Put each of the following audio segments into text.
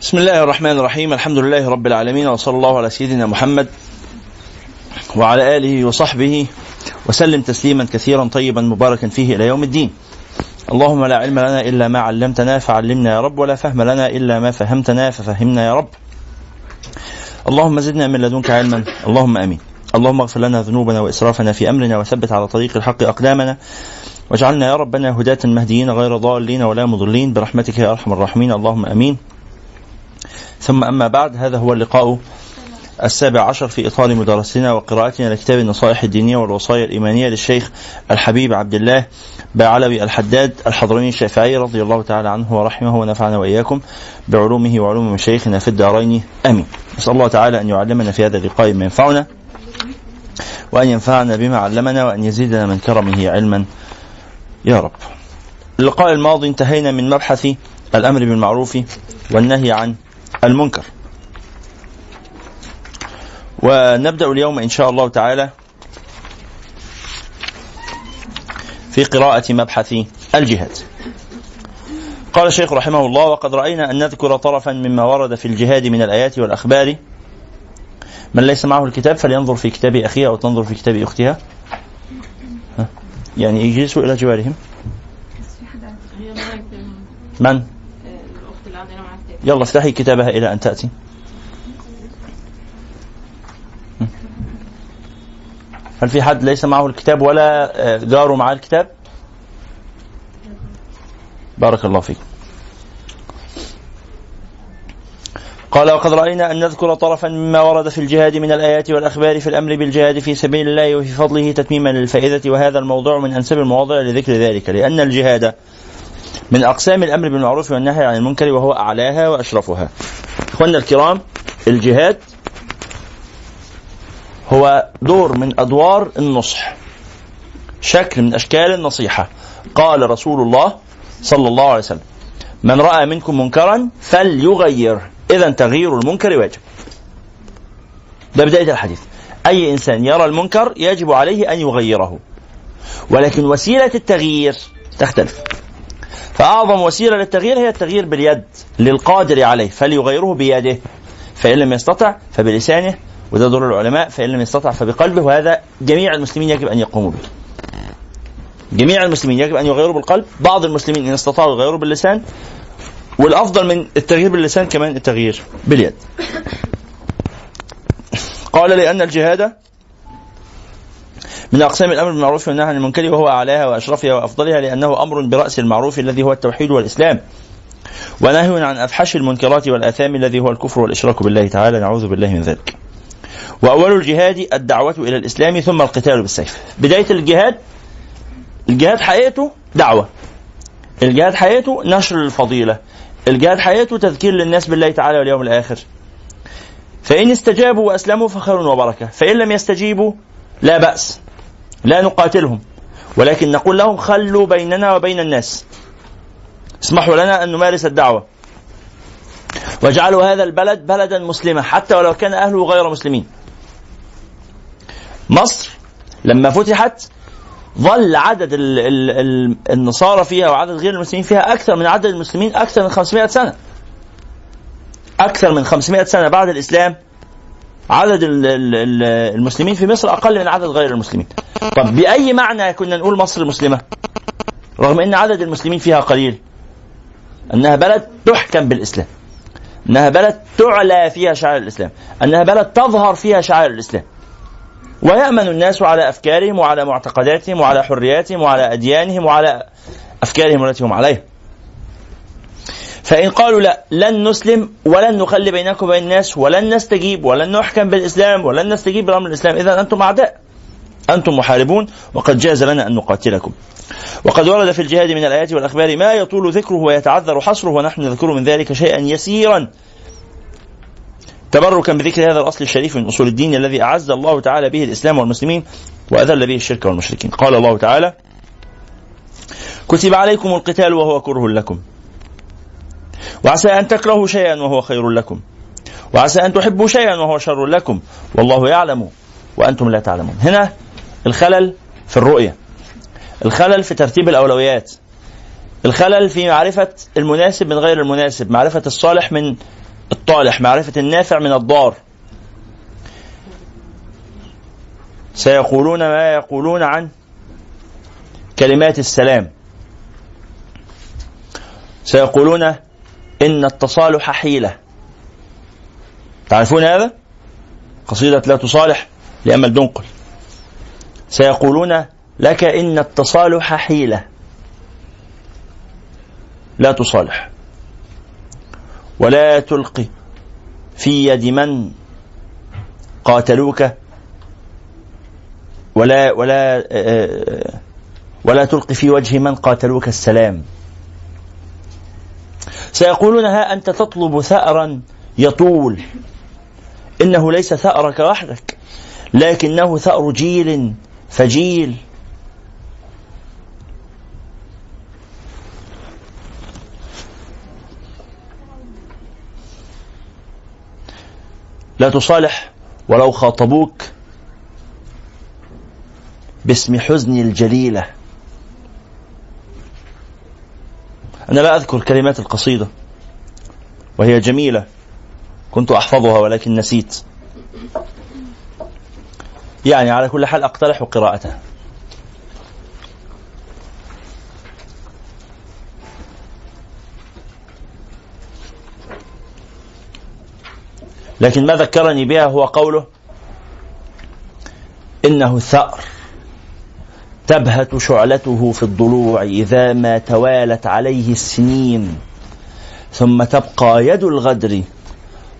بسم الله الرحمن الرحيم الحمد لله رب العالمين وصلى الله على سيدنا محمد وعلى آله وصحبه وسلم تسليما كثيرا طيبا مباركا فيه إلى يوم الدين. اللهم لا علم لنا إلا ما علمتنا فعلمنا يا رب ولا فهم لنا إلا ما فهمتنا ففهمنا يا رب. اللهم زدنا من لدنك علما اللهم آمين. اللهم اغفر لنا ذنوبنا وإسرافنا في أمرنا وثبت على طريق الحق أقدامنا واجعلنا يا ربنا هداة مهديين غير ضالين ولا مضلين برحمتك يا أرحم الراحمين اللهم آمين. ثم أما بعد هذا هو اللقاء السابع عشر في إطار مدارستنا وقراءتنا لكتاب النصائح الدينية والوصايا الإيمانية للشيخ الحبيب عبد الله بعلوي الحداد الحضرمي الشافعي رضي الله تعالى عنه ورحمه ونفعنا وإياكم بعلومه وعلوم مشايخنا في الدارين. آمين. نسأل الله تعالى أن يعلمنا في هذا اللقاء ما ينفعنا وأن ينفعنا بما علمنا وأن يزيدنا من كرمه علما. يا رب. اللقاء الماضي انتهينا من مبحث الأمر بالمعروف والنهي عن المنكر. ونبدأ اليوم إن شاء الله تعالى في قراءة مبحث الجهاد. قال الشيخ رحمه الله وقد رأينا أن نذكر طرفا مما ورد في الجهاد من الآيات والأخبار من ليس معه الكتاب فلينظر في كتاب أخيه أو تنظر في كتاب أختها. يعني يجلسوا إلى جوارهم. من؟ يلا افتحي كتابها إلى أن تأتي. هل في حد ليس معه الكتاب ولا آه، جاره معه الكتاب؟ بارك الله فيك. قال وقد رأينا أن نذكر طرفا مما ورد في الجهاد من الآيات والأخبار في الأمر بالجهاد في سبيل الله وفي فضله تتميما للفائدة وهذا الموضوع من أنسب المواضع لذكر ذلك لأن الجهاد من أقسام الأمر بالمعروف والنهي عن المنكر وهو أعلاها وأشرفها. إخواننا الكرام الجهاد هو دور من أدوار النصح شكل من أشكال النصيحة. قال رسول الله صلى الله عليه وسلم من رأى منكم منكرا فليغير إذا تغيير المنكر واجب. ده بداية الحديث. أي إنسان يرى المنكر يجب عليه أن يغيره ولكن وسيلة التغيير تختلف. فأعظم وسيلة للتغيير هي التغيير باليد للقادر عليه فليغيره بيده. فإن لم يستطع فبلسانه وده دور العلماء فإن لم يستطع فبقلبه وهذا جميع المسلمين يجب أن يقوموا به. جميع المسلمين يجب أن يغيروا بالقلب. بعض المسلمين إن استطاعوا يغيروا باللسان والأفضل من التغيير باللسان كمان التغيير باليد. قال لأن الجهاد من أقسام الأمر بالمعروف والنهي عن المنكر وهو أعلاها وأشرفها وأفضلها لأنه أمر برأس المعروف الذي هو التوحيد والإسلام. ونهي عن أفحش المنكرات والآثام الذي هو الكفر والإشراك بالله تعالى. نعوذ بالله من ذلك. وأول الجهاد الدعوة إلى الإسلام ثم القتال بالسيف. بداية الجهاد الجهاد حقيقته دعوة. الجهاد حقيقته نشر الفضيلة. الجهاد حقيقته تذكير للناس بالله تعالى واليوم الآخر. فإن استجابوا وأسلموا فخير وبركة. فإن لم يستجيبوا لا بأس. لا نقاتلهم. ولكن نقول لهم خلوا بيننا وبين الناس. اسمحوا لنا أن نمارس الدعوة. واجعلوا هذا البلد بلدا مسلما حتى ولو كان أهله غير مسلمين. مصر لما فتحت ظل عدد ال ال ال النصارى فيها وعدد غير المسلمين فيها أكثر من عدد المسلمين أكثر من 500 سنة. أكثر من 500 سنة بعد الإسلام عدد المسلمين في مصر أقل من عدد غير المسلمين. طب بأي معنى كنا نقول مصر مسلمة؟ رغم إن عدد المسلمين فيها قليل. إنها بلد تحكم بالإسلام. أنها بلد تعلى فيها شعائر الإسلام أنها بلد تظهر فيها شعائر الإسلام ويأمن الناس على أفكارهم وعلى معتقداتهم وعلى حرياتهم وعلى أديانهم وعلى أفكارهم التي هم عليها فإن قالوا لا لن نسلم ولن نخلي بينكم وبين الناس ولن نستجيب ولن نحكم بالإسلام ولن نستجيب بأمر الإسلام. إذا أنتم أعداء أنتم محاربون وقد جاز لنا أن نقاتلكم. وقد ورد في الجهاد من الآيات والأخبار ما يطول ذكره ويتعذر حصره ونحن نذكر من ذلك شيئا يسيرا. تبركا بذكر هذا الأصل الشريف من أصول الدين الذي أعز الله تعالى به الإسلام والمسلمين وأذل به الشرك والمشركين. قال الله تعالى كتب عليكم القتال وهو كره لكم. وعسى أن تكرهوا شيئا وهو خير لكم. وعسى أن تحبوا شيئا وهو شر لكم. والله يعلم وأنتم لا تعلمون. هنا الخلل في الرؤية. الخلل في ترتيب الأولويات. الخلل في معرفة المناسب من غير المناسب. معرفة الصالح من الطالح. معرفة النافع من الضار. سيقولون ما يقولون عن كلمات السلام. سيقولون إن التصالح حيلة. تعرفون هذا؟ قصيدة لا تصالح لأمل دنقل سيقولون لك إن التصالح حيلة. لا تصالح. ولا تلقي في يد من قاتلوك. ولا ولا ولا تلقي في وجه من قاتلوك السلام. سيقولون ها أنت تطلب ثأرا يطول. إنه ليس ثأرك وحدك لكنه ثأر جيل فجيل. لا تصالح ولو خاطبوك باسم حزن الجليلة. أنا لا أذكر كلمات القصيدة وهي جميلة. كنت أحفظها ولكن نسيت. يعني على كل حال أقترح قراءتها. لكن ما ذكرني بها هو قوله إنه الثأر تبهت شعلته في الضلوع إذا ما توالت عليه السنين. ثم تبقى يد الغدر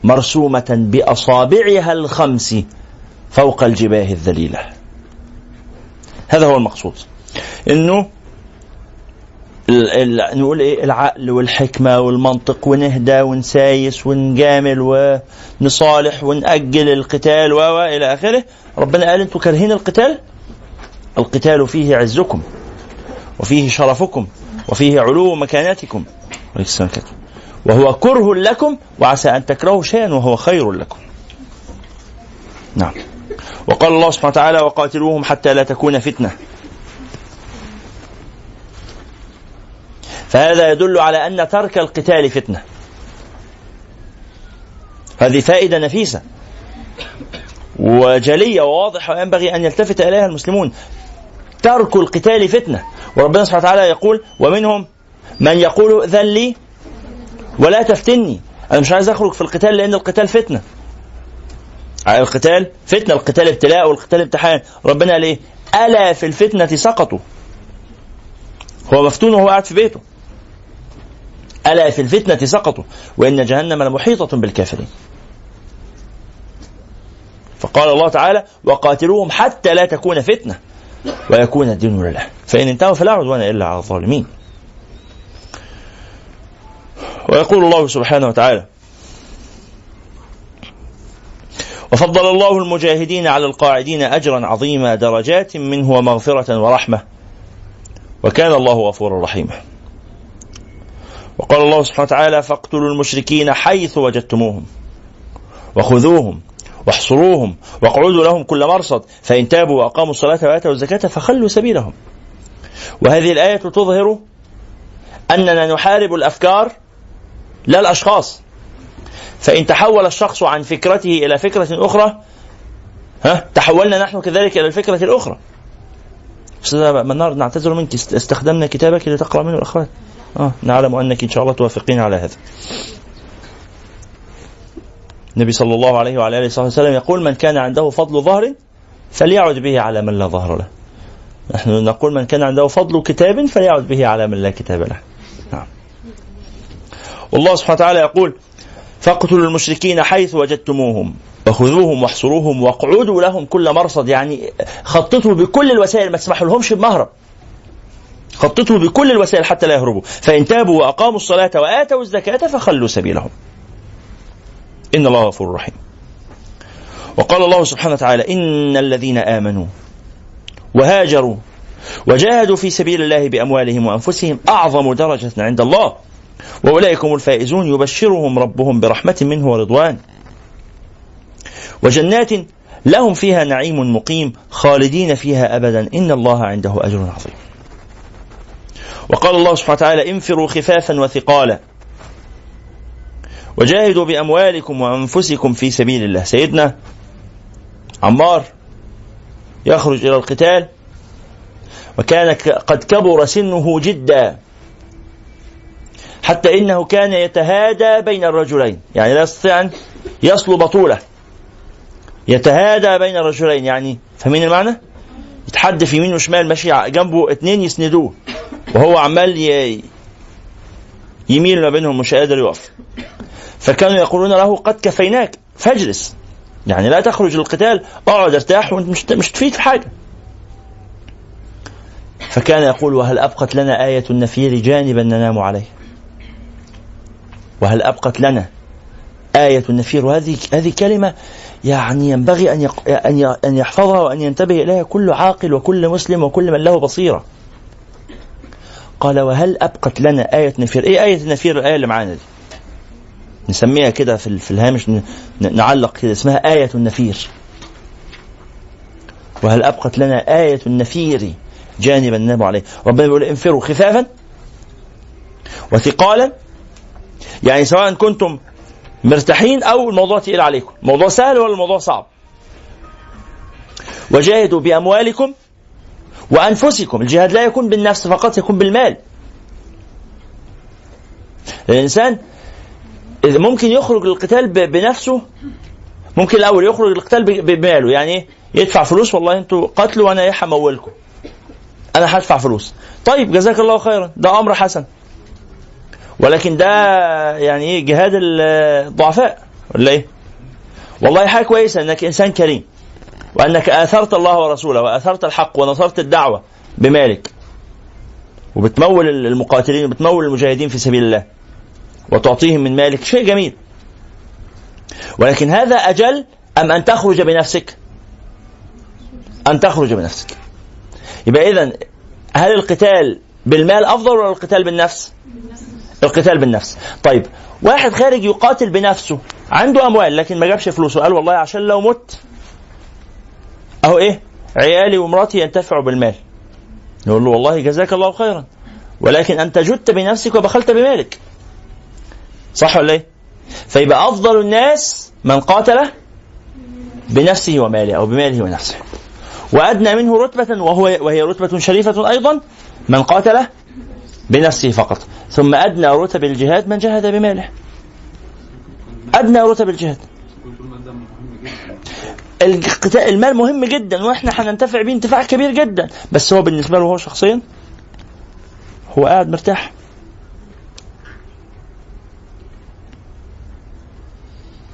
مرسومة بأصابعها الخمس فوق الجباه الذليلة. هذا هو المقصود. إنه نقول إيه؟ العقل والحكمة والمنطق ونهدى ونسايس ونجامل ونصالح ونأجل القتال و إلى آخره. ربنا قال أنتم كارهين القتال؟ القتال فيه عزكم وفيه شرفكم وفيه علو مكاناتكم وهو كره لكم وعسى أن تكرهوا شيئا وهو خير لكم. نعم. وقال الله سبحانه وتعالى وقاتلوهم حتى لا تكون فتنة. فهذا يدل على أن ترك القتال فتنة. هذه فائدة نفيسة وجلية وواضحة وينبغي أن يلتفت إليها المسلمون. ترك القتال فتنة. وربنا سبحانه وتعالى يقول ومنهم من يقول ائذن لي ولا تفتني. أنا مش عايز أخرج في القتال لأن القتال فتنة. القتال فتنة. القتال ابتلاء والقتال امتحان. ربنا قال ألا في الفتنة سقطوا. هو مفتون وهو قاعد في بيته. ألا في الفتنة سقطوا. وإن جهنم لمحيطة بالكافرين. فقال الله تعالى وقاتلوهم حتى لا تكون فتنة. ويكون الدين لله. فإن انتهوا فلا عدوان إلا على الظالمين. ويقول الله سبحانه وتعالى وفضل الله المجاهدين على القاعدين أجرا عظيما درجات منه ومغفرة ورحمة. وكان الله غفورا رحيما. وقال الله سبحانه وتعالى فاقتلوا المشركين حيث وجدتموهم وخذوهم واحصروهم واقعدوا لهم كل مرصد فإن تابوا وأقاموا الصلاة وآتوا الزكاة فخلوا سبيلهم. وهذه الآية تظهر أننا نحارب الأفكار لا الأشخاص فإن تحول الشخص عن فكرته إلى فكرة أخرى ها تحولنا نحن كذلك إلى الفكرة الأخرى. أستاذ منار نعتذر منك استخدمنا كتابك لتقرأ منه الأخوات آه نعلم أنك إن شاء الله توافقين على هذا. النبي صلى الله عليه وعلى آله وصحبه وسلم يقول من كان عنده فضل ظهر فليعد به على من لا ظهر له. نحن نقول من كان عنده فضل كتاب فليعد به على من لا كتاب له. نعم. والله سبحانه وتعالى يقول: فاقتلوا المشركين حيث وجدتموهم وخذوهم واحصروهم واقعدوا لهم كل مرصد يعني خططوا بكل الوسائل ما تسمحوا لهمش بمهرب خططوا بكل الوسائل حتى لا يهربوا فإن تابوا وأقاموا الصلاة وآتوا الزكاة فخلوا سبيلهم إن الله غفور رحيم. وقال الله سبحانه وتعالى إن الذين آمنوا وهاجروا وجاهدوا في سبيل الله بأموالهم وأنفسهم أعظم درجة عند الله وأولئك هم الفائزون يبشرهم ربهم برحمة منه ورضوان. وجنات لهم فيها نعيم مقيم خالدين فيها أبدا إن الله عنده أجر عظيم. وقال الله سبحانه وتعالى انفروا خفافا وثقالا. وجاهدوا بأموالكم وأنفسكم في سبيل الله. سيدنا عمار يخرج إلى القتال وكان قد كبر سنه جدا حتى إنه كان يتهادى بين الرجلين. يعني لا يستطيع أن يصلو بطولة يتهادى بين الرجلين. يعني فاهمين المعنى؟ يتحدف يمين وشمال ماشي جنبه اثنين يسندوه وهو عمال يميل ما بينهم مش قادر يقف. فكانوا يقولون له قد كفيناك فاجلس يعني لا تخرج للقتال اقعد ارتاح وانت مش مش تفيد في حاجة فكان يقول وهل أبقت لنا آية النفير جانبا ننام عليه وهل أبقت لنا آية النفير وهذه هذه كلمة يعني ينبغي أن أن أن يحفظها وأن ينتبه إليها كل عاقل وكل مسلم وكل من له بصيرة. قال وهل أبقت لنا آية نفير؟ إيه آية النفير الآية اللي معانا دي؟ نسميها كده في في الهامش نعلق كده اسمها آية النفير. وهل أبقت لنا آية النفير؟ جانبا ننام عليه؟ ربنا بيقول انفروا خفافا وثقالا. يعني سواء كنتم مرتاحين أو الموضوع تقيل عليكم. الموضوع سهل ولا الموضوع صعب؟ وجاهدوا بأموالكم وأنفسكم. الجهاد لا يكون بالنفس فقط يكون بالمال. الإنسان اذا ممكن يخرج للقتال بنفسه ممكن الأول يخرج للقتال بماله. يعني يدفع فلوس والله أنتوا قتلوا وأنا إيه همولكم أنا هدفع فلوس. طيب جزاك الله خيرا. ده أمر حسن. ولكن ده يعني إيه جهاد الضعفاء ولا إيه؟ والله حاجة كويسة إنك إنسان كريم وأنك آثرت الله ورسوله وآثرت الحق ونصرت الدعوة بمالك وبتمول المقاتلين وبتمول المجاهدين في سبيل الله. وتعطيهم من مالك. شيء جميل. ولكن هذا أجل أم أن تخرج بنفسك؟ أن تخرج بنفسك. يبقى اذا هل القتال بالمال أفضل ولا القتال بالنفس؟ القتال بالنفس. طيب واحد خارج يقاتل بنفسه عنده أموال لكن ما جابش فلوسه قال والله عشان لو مت أهو إيه؟ عيالي ومراتي ينتفعوا بالمال. يقول له والله جزاك الله خيرا ولكن أنت جدت بنفسك وبخلت بمالك. صح ولا إيه؟ فيبقى أفضل الناس من قاتل بنفسه وماله أو بماله ونفسه. وأدنى منه رتبة وهو وهي رتبة شريفة أيضا من قاتل بنفسه فقط. ثم أدنى رتب الجهاد من جهد بماله. أدنى رتب الجهاد. المال مهم جدا وإحنا هننتفع به انتفاع كبير جدا. بس هو بالنسبة له هو شخصيا هو قاعد مرتاح.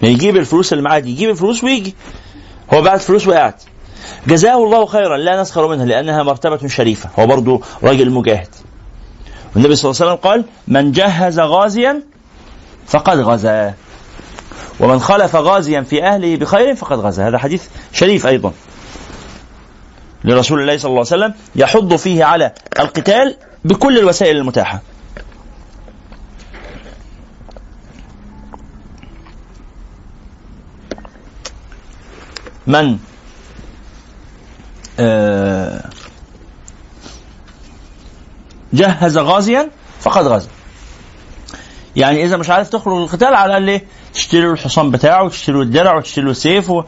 يجيب الفلوس اللي معاه يجيب الفلوس ويجي. هو بعد فلوس وقاعد جزاه الله خيرا لا نسخر منها لأنها مرتبة شريفة. هو برضه راجل مجاهد. والنبي صلى الله عليه وسلم قال من جهز غازيا فقد غزا ومن خلف غازيا في أهله بخير فقد غزا هذا حديث شريف أيضا. لرسول الله صلى الله عليه وسلم يحض فيه على القتال بكل الوسائل المتاحة. من آه جهز غازيا فقد غزا يعني إذا مش عارف تخرج القتال على الاقل إيه تشتري له الحصان بتاعه وتشتري له الدرع وتشتري له السيف و...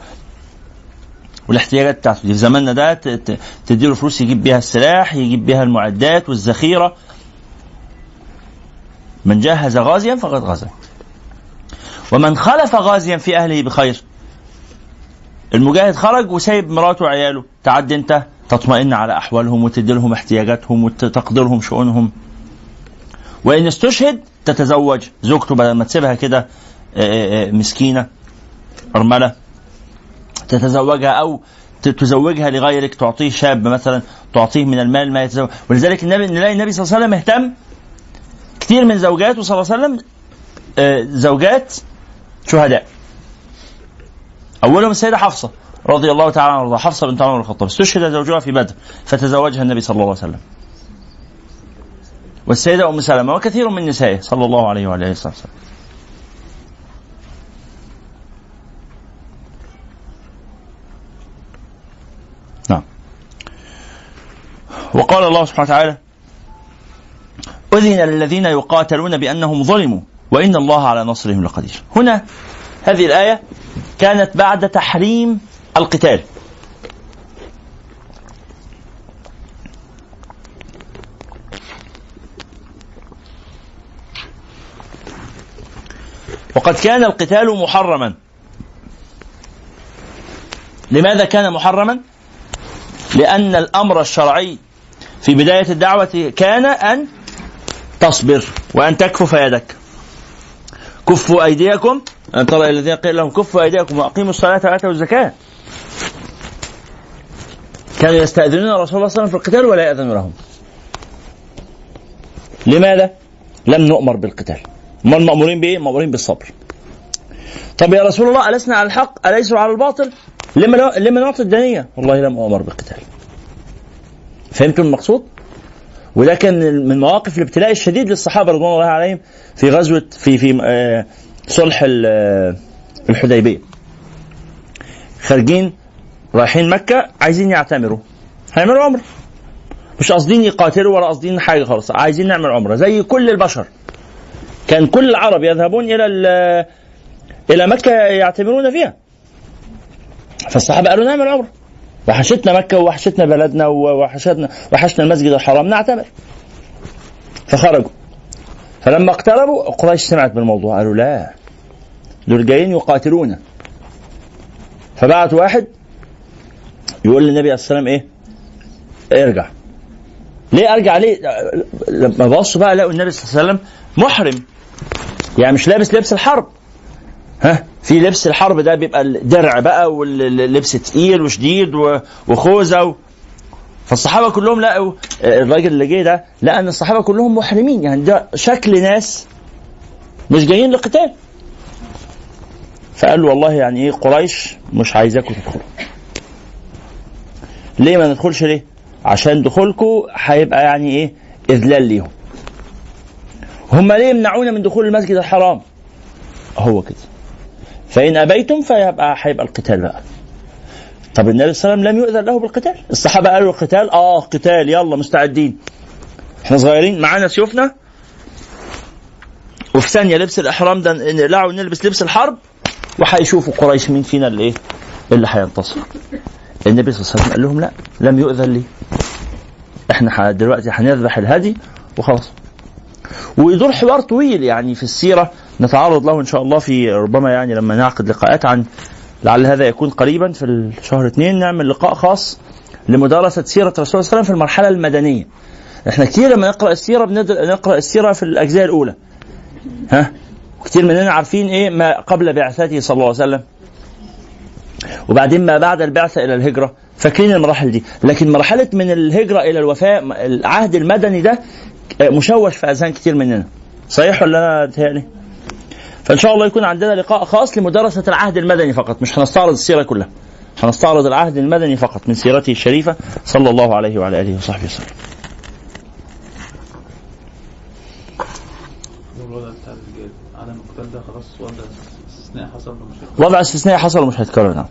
والاحتياجات بتاعته في زماننا ده تديله فلوس يجيب بيها السلاح يجيب بيها المعدات والذخيرة. من جهز غازيا فقد غزا ومن خلف غازيا في أهله بخير. المجاهد خرج وسايب مراته وعياله. تعد انت تطمئن على أحوالهم وتدي لهم احتياجاتهم وتقدرهم شؤونهم. وإن استشهد تتزوج زوجته بدل ما تسيبها كده مسكينة أرملة. تتزوجها أو تزوجها لغيرك تعطيه شاب مثلا تعطيه من المال ما يتزوج. ولذلك النبي نلاقي النبي صلى الله عليه وسلم اهتم كثير من زوجاته صلى الله عليه وسلم زوجات شهداء. أولهم السيدة حفصة رضي الله تعالى عنها حفصة بنت عمر بن الخطاب. استشهد زوجها في بدر فتزوجها النبي صلى الله عليه وسلم. والسيدة أم سلمة وكثير من نسائه صلى الله عليه وعلى آله وسلم. نعم. وقال الله سبحانه وتعالى أذن للذين يقاتلون بأنهم ظلموا وإن الله على نصرهم لقدير. هنا هذه الآية كانت بعد تحريم القتال. وقد كان القتال محرما. لماذا كان محرما؟ لأن الأمر الشرعي في بداية الدعوة كان أن تصبر وأن تكفف يدك. كفوا أيديكم. أن ترى الذين قيل لهم كفوا أيديكم وأقيموا الصلاة وآتوا الزكاة. كانوا يستأذنون الرسول صلى الله عليه وسلم في القتال ولا يأذن لهم. لماذا؟ لم نؤمر بالقتال. ما المأمورين بإيه؟ مأمورين بالصبر. طب يا رسول الله ألسنا على الحق؟ أليسوا على الباطل؟ لما لما نعطي الدنية والله لم أؤمر بالقتال. فهمتم المقصود؟ وده كان من مواقف الابتلاء الشديد للصحابة رضوان الله عليهم في غزوة في في آه، صلح آه، الحديبية. خارجين رايحين مكة عايزين يعتمروا. هيعملوا عمرة. مش قاصدين يقاتلوا ولا قاصدين حاجة خالص عايزين نعمل عمرة زي كل البشر. كان كل العرب يذهبون إلى إلى مكة يعتمرون فيها. فالصحابة قالوا نعمل عمرة. وحشتنا مكة ووحشتنا بلدنا ووحشتنا وحشنا المسجد الحرام نعتمر فخرجوا. فلما اقتربوا قريش سمعت بالموضوع قالوا لا دول جايين يقاتلونا. فبعت واحد يقول للنبي عليه السلام إيه؟ ارجع. ليه أرجع؟ ليه؟ لما بصوا بقى لقوا النبي صلى الله عليه وسلم محرم. يعني مش لابس لبس الحرب. ها؟ في لبس الحرب ده بيبقى الدرع بقى واللبس تقيل وشديد وخوذة و... فالصحابة كلهم لقوا الراجل اللي جه ده لقى إن الصحابة كلهم محرمين. يعني ده شكل ناس مش جايين للقتال. فقال له والله يعني إيه قريش مش عايزاكم تدخلوا. ليه ما ندخلش ليه؟ عشان دخولكم هيبقى يعني إيه؟ إذلال ليهم. هم ليه يمنعونا من دخول المسجد الحرام؟ هو كده. فإن أبيتم فيبقى هيبقى القتال بقى. طب النبي صلى الله عليه وسلم لم يؤذن له بالقتال. الصحابة قالوا القتال آه قتال يلا مستعدين. إحنا صغيرين معانا سيوفنا. وفي ثانية لبس الإحرام ده نقلعه ونلبس لبس الحرب. وهيشوفوا قريش مين فينا اللي إيه؟ اللي هينتصر النبي صلى الله عليه وسلم قال لهم لا لم يؤذن لي. إحنا دلوقتي هنذبح الهدي وخلاص. ويدور حوار طويل يعني في السيرة. نتعرض له إن شاء الله في ربما يعني لما نعقد لقاءات عن لعل هذا يكون قريبا في الشهر اثنين نعمل لقاء خاص لمدارسة سيرة الرسول صلى الله عليه وسلم في المرحلة المدنية. إحنا كثير لما نقرأ السيرة بنقرا السيرة في الأجزاء الأولى. ها؟ كثير مننا عارفين إيه ما قبل بعثته صلى الله عليه وسلم. وبعدين ما بعد البعثة إلى الهجرة فاكرين المراحل دي لكن مرحلة من الهجرة إلى الوفاه العهد المدني ده مشوش في أذهان كثير مننا صحيح ولا أنا؟ فإن شاء الله يكون عندنا لقاء خاص لمدرسة العهد المدني فقط. مش هنستعرض السيرة كلها. هنستعرض العهد المدني فقط من سيرته الشريفة صلى الله عليه وعلى آله وصحبه وسلم. وضع استثنائي حصل ومش هيتكرر نعم.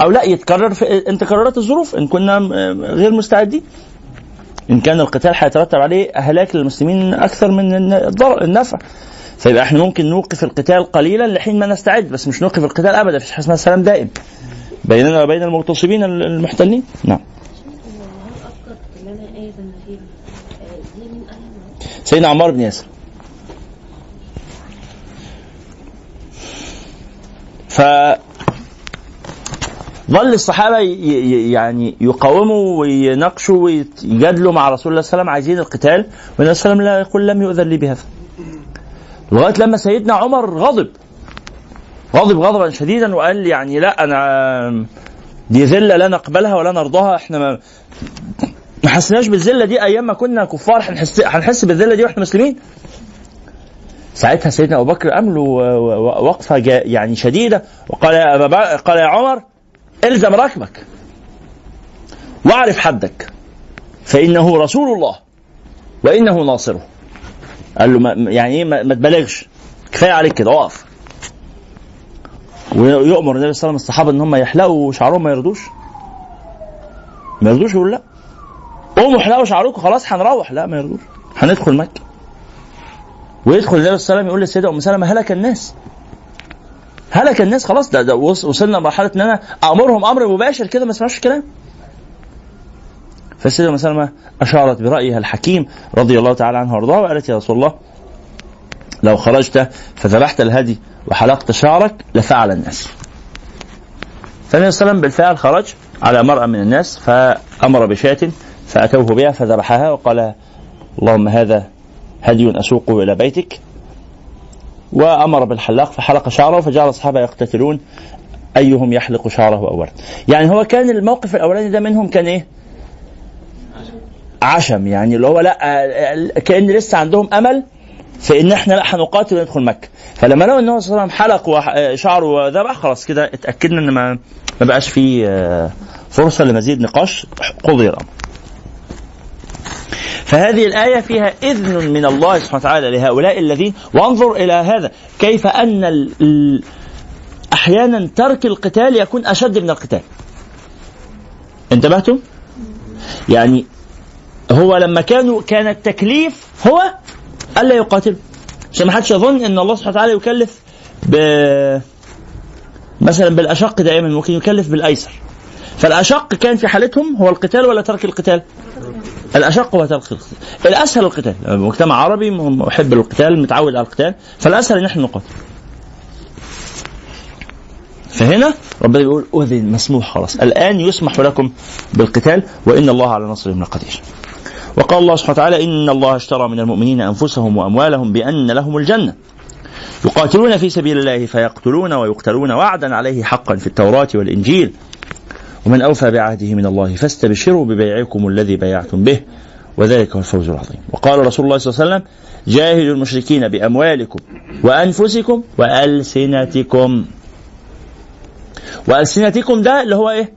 أو لا يتكرر في إن تكررت الظروف إن كنا غير مستعدين. إن كان القتال هيترتب عليه هلاك للمسلمين أكثر من النفع. فيبقى إحنا ممكن نوقف القتال قليلا لحين ما نستعد بس مش نوقف القتال ابدا في حسن السلام دائم. بيننا وبين المغتصبين المحتلين؟ نعم. سيدنا عمار بن ياسر. ف ظل الصحابة يعني يقاوموا ويناقشوا ويجادلوا مع رسول الله صلى الله عليه وسلم عايزين القتال والنبي صلى الله عليه وسلم لا يقول لم يؤذن لي بهذا. لغاية لما سيدنا عمر غضب. غضب غضبا شديدا وقال يعني لا أنا دي ذلة لا نقبلها ولا نرضاها إحنا ما ما حسناش بالذلة دي أيام ما كنا كفار هنحس هنحس بالذلة دي وإحنا مسلمين؟ ساعتها سيدنا أبو بكر قام له وقفة يعني شديدة وقال يا أبا قال يا عمر إلزم ركبك واعرف حدك فإنه رسول الله وإنه ناصره. قال له ما يعني إيه ما تبالغش. كفاية عليك كده اقف. ويؤمر النبي صلى الله عليه وسلم الصحابة إن هم يحلقوا شعرهم ما يردوش. ما يردوش يقول لا. قوموا احلقوا شعركم خلاص هنروح. لا ما يردوش. هندخل مكة. ويدخل النبي صلى الله عليه وسلم يقول للسيدة أم سلمة هلك الناس. هلك الناس خلاص ده, ده وصلنا لمرحلة إن أنا امرهم أمر مباشر كده ما اسمعش الكلام. فالسيده أم سلمة أشارت برأيها الحكيم رضي الله تعالى عنها وارضاها وقالت يا رسول الله لو خرجت فذبحت الهدي وحلقت شعرك لفعل الناس. فالنبي صلى الله عليه وسلم بالفعل خرج على مرأة من الناس فأمر بشاة فأتوه بها فذبحها وقال اللهم هذا هدي أسوقه إلى بيتك. وأمر بالحلاق فحلق شعره فجعل الصحابة يقتتلون أيهم يحلق شعره أولا. يعني هو كان الموقف الأولاني ده منهم كان إيه؟ عشم يعني اللي هو لا كأن لسه عندهم أمل في إن إحنا لا هنقاتل وندخل مكة فلما لقوا هو صلى الله عليه وسلم حلق شعره وذبح خلاص كده اتأكدنا إن ما ما بقاش في آه، فرصة لمزيد نقاش قضي الامر فهذه الآية فيها إذن من الله سبحانه وتعالى لهؤلاء الذين وانظر إلى هذا كيف أن. أحيانا ترك القتال يكون أشد من القتال انتبهتم؟ يعني هو لما كانوا كان التكليف هو ألا يقاتلوا عشان ما حدش يظن أن الله سبحانه وتعالى يكلف ب مثلا بالأشق دائما ممكن يكلف بالأيسر. فالأشق كان في حالتهم هو القتال ولا ترك القتال؟ الأشق هو ترك القتال. الأسهل القتال. مجتمع عربي محب للقتال متعود على القتال. فالأسهل أن إحنا نقاتل. فهنا ربنا يقول أذن مسموح خلاص. الآن يسمح لكم بالقتال وإن الله على نصرهم لقدير. وقال الله سبحانه وتعالى إن الله اشترى من المؤمنين أنفسهم وأموالهم بأن لهم الجنة. يقاتلون في سبيل الله فيقتلون ويقتلون وعدا عليه حقا في التوراة والإنجيل. ومن أوفى بعهده من الله فاستبشروا ببيعكم الذي بايعتم به. وذلك هو الفوز العظيم. وقال رسول الله صلى الله عليه وسلم جاهدوا المشركين بأموالكم وأنفسكم وألسنتكم. وألسنتكم ده اللي هو إيه؟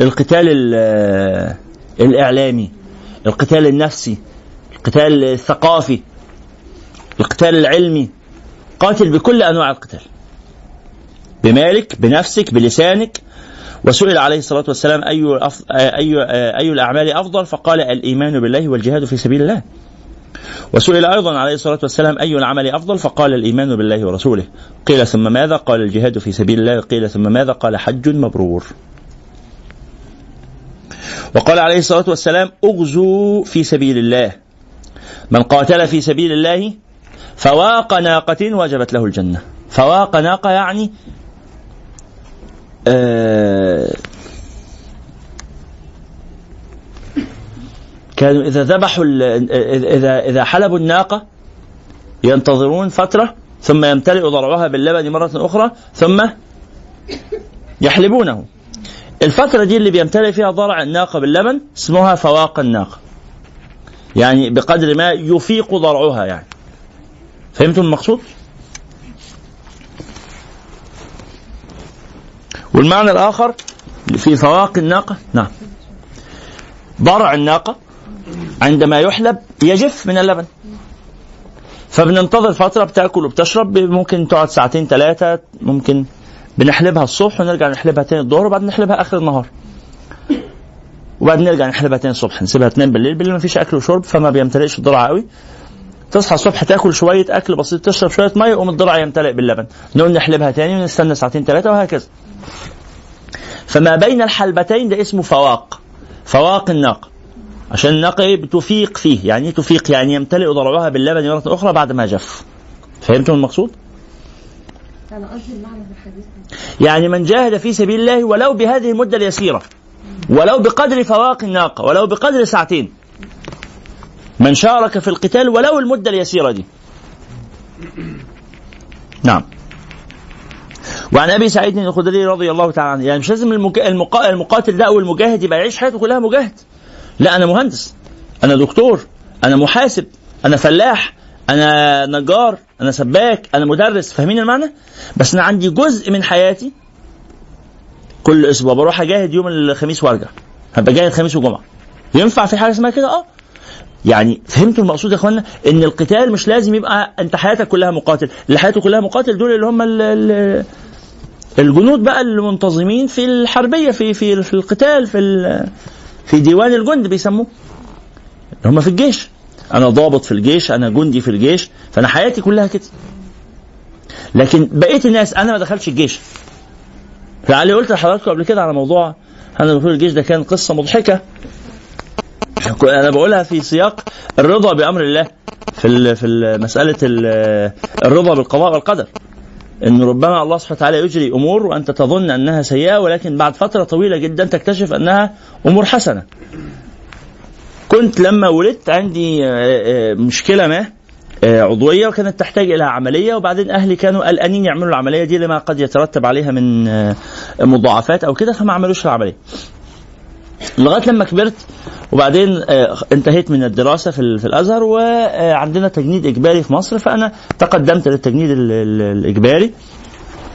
القتال الإعلامي. القتال النفسي القتال الثقافي القتال العلمي قاتل بكل أنواع القتال. بمالك بنفسك بلسانك. وسئل عليه الصلاة والسلام أي أف... اي أي الأعمال أفضل؟ فقال الإيمان بالله والجهاد في سبيل الله. وسئل أيضا عليه الصلاة والسلام أي العمل أفضل؟ فقال الإيمان بالله ورسوله. قيل ثم ماذا؟ قال الجهاد في سبيل الله. قيل ثم ماذا؟ قال حج مبرور. وقال عليه الصلاة والسلام أغزوا في سبيل الله. من قاتل في سبيل الله فواق ناقة وجبت له الجنة. فواق ناقة يعني آه كانوا إذا ذبحوا إذا إذا حلبوا الناقة ينتظرون فترة ثم يمتلئ ضرعها باللبن مرة أخرى ثم يحلبونه. الفترة دي اللي بيمتلئ فيها ضرع الناقة باللبن اسمها فواق الناقة. يعني بقدر ما يفيق ضرعها يعني. فهمتم المقصود؟ والمعنى الآخر في فواق الناقة نعم. ضرع الناقة عندما يحلب يجف من اللبن. فبننتظر فترة بتأكل وبتشرب ممكن تقعد ساعتين ثلاثة ممكن بنحلبها الصبح ونرجع نحلبها تاني الظهر وبعدين نحلبها آخر النهار. وبعدين نرجع نحلبها تاني الصبح نسيبها تنام بالليل بالليل ما فيش أكل وشرب فما بيمتلئش الضلع قوي. تصحى الصبح تاكل شوية أكل بسيط تشرب شوية مية يقوم الضلع يمتلئ باللبن. نقوم نحلبها تاني ونستنى ساعتين ثلاثة وهكذا. فما بين الحلبتين ده اسمه فواق. فواق الناقه عشان الناقه بتفيق فيه. يعني تفيق؟ يعني يمتلئ ضرعها باللبن مرة أخرى بعد ما جف. فهمتم المقصود؟ يعني من جاهد في سبيل الله ولو بهذه المدة اليسيرة ولو بقدر فواق الناقة ولو بقدر ساعتين من شارك في القتال ولو المدة اليسيرة دي. نعم. وعن أبي سعيد الخدري رضي الله تعالى عنه يعني مش لازم المقا- المقاتل ده أو المجاهد يبقى يعيش حياته كلها مجاهد. لا أنا مهندس أنا دكتور أنا محاسب أنا فلاح أنا نجار أنا سباك أنا مدرس فاهمين المعنى؟ بس أنا عندي جزء من حياتي كل أسبوع بروح أجاهد يوم الخميس وأرجع. هبقى جاهد خميس وجمعة. ينفع في حاجة اسمها كده؟ آه. يعني فهمتوا المقصود يا اخوانا إن القتال مش لازم يبقى أنت حياتك كلها مقاتل. اللي حياته كلها مقاتل دول اللي هم ال- ال- الجنود بقى المنتظمين في الحربية في في في القتال في في ديوان الجند بيسموه. اللي هم في الجيش. أنا ضابط في الجيش أنا جندي في الجيش فأنا حياتي كلها كده. لكن بقية الناس أنا ما دخلتش الجيش. فعلي قلت لحضراتكم قبل كده على موضوع أنا دخول الجيش ده كان قصة مضحكة. أنا بقولها في سياق الرضا بأمر الله في في ال- مسألة ال- الرضا بالقضاء والقدر. إن ربما الله سبحانه وتعالى يجري أمور وأنت تظن أنها سيئة ولكن بعد فترة طويلة جدا تكتشف أنها أمور حسنة. كنت لما ولدت عندي آه، آه، مشكلة ما آه، عضوية وكانت تحتاج إلى عملية وبعدين أهلي كانوا قلقانين يعملوا العملية دي لما قد يترتب عليها من مضاعفات أو كده فما عملوش العملية. لغاية لما كبرت وبعدين انتهيت من الدراسة في, ال- في الأزهر وعندنا تجنيد إجباري في مصر فأنا تقدمت للتجنيد ال- ال- الإجباري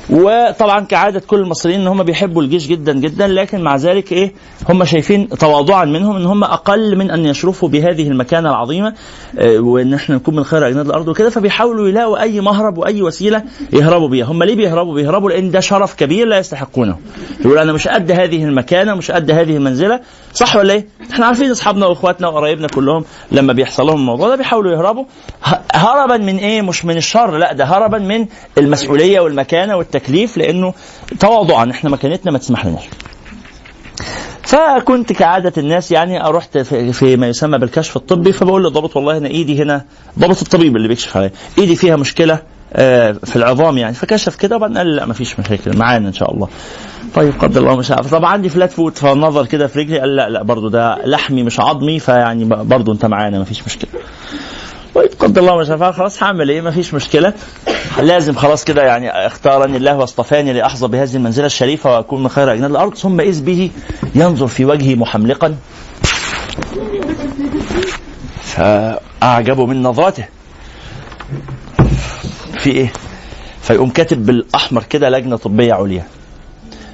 وطبعا كعادة كل المصريين إن هم بيحبوا الجيش جدا جدا لكن مع ذلك إيه هم شايفين تواضعا منهم إن هم أقل من أن يشرفوا بهذه المكانة العظيمة آه، وإن إحنا نكون من خير أجناد الأرض وكده فبيحاولوا يلاقوا أي مهرب وأي وسيلة يهربوا بيها. هم ليه بيهربوا؟ بيهربوا لأن ده شرف كبير لا يستحقونه. يقول أنا مش قد هذه المكانة مش قد هذه المنزلة. صح ولا إيه؟ إحنا عارفين أصحابنا وإخواتنا وقرايبنا كلهم لما بيحصل لهم الموضوع ده بيحاولوا يهربوا. هربا من إيه؟ مش من الشر لا ده هربا من المسؤولية والمكانة والتكليف لأنه تواضعا إحنا مكانتنا ما تسمح لناش فكنت كعادة الناس يعني رحت في, ما يسمى بالكشف الطبي فبقول للضابط والله أنا إيدي هنا ضابط الطبيب اللي بيكشف عليا. إيدي فيها مشكلة آه، في العظام يعني. فكشف كده وبعدين قال لا ما فيش مشاكل معانا إن شاء الله. طيب قدر الله ما شاء. طبعا عندي فلات فوت فنظر كده في رجلي قال لا لا برضه ده لحمي مش عظمي فيعني برضه أنت معانا ما فيش مشكلة. طيب قدر الله ما شاء خلاص هعمل إيه ما فيش مشكلة. لازم خلاص كده يعني اختارني الله واصطفاني لأحظى بهذه المنزلة الشريفة وأكون من خير أجناد الأرض. ثم إذ به ينظر في وجهي محملقا. فأعجبه من نظرته. في إيه؟ فيقوم كاتب بالأحمر كده لجنة طبية عليا.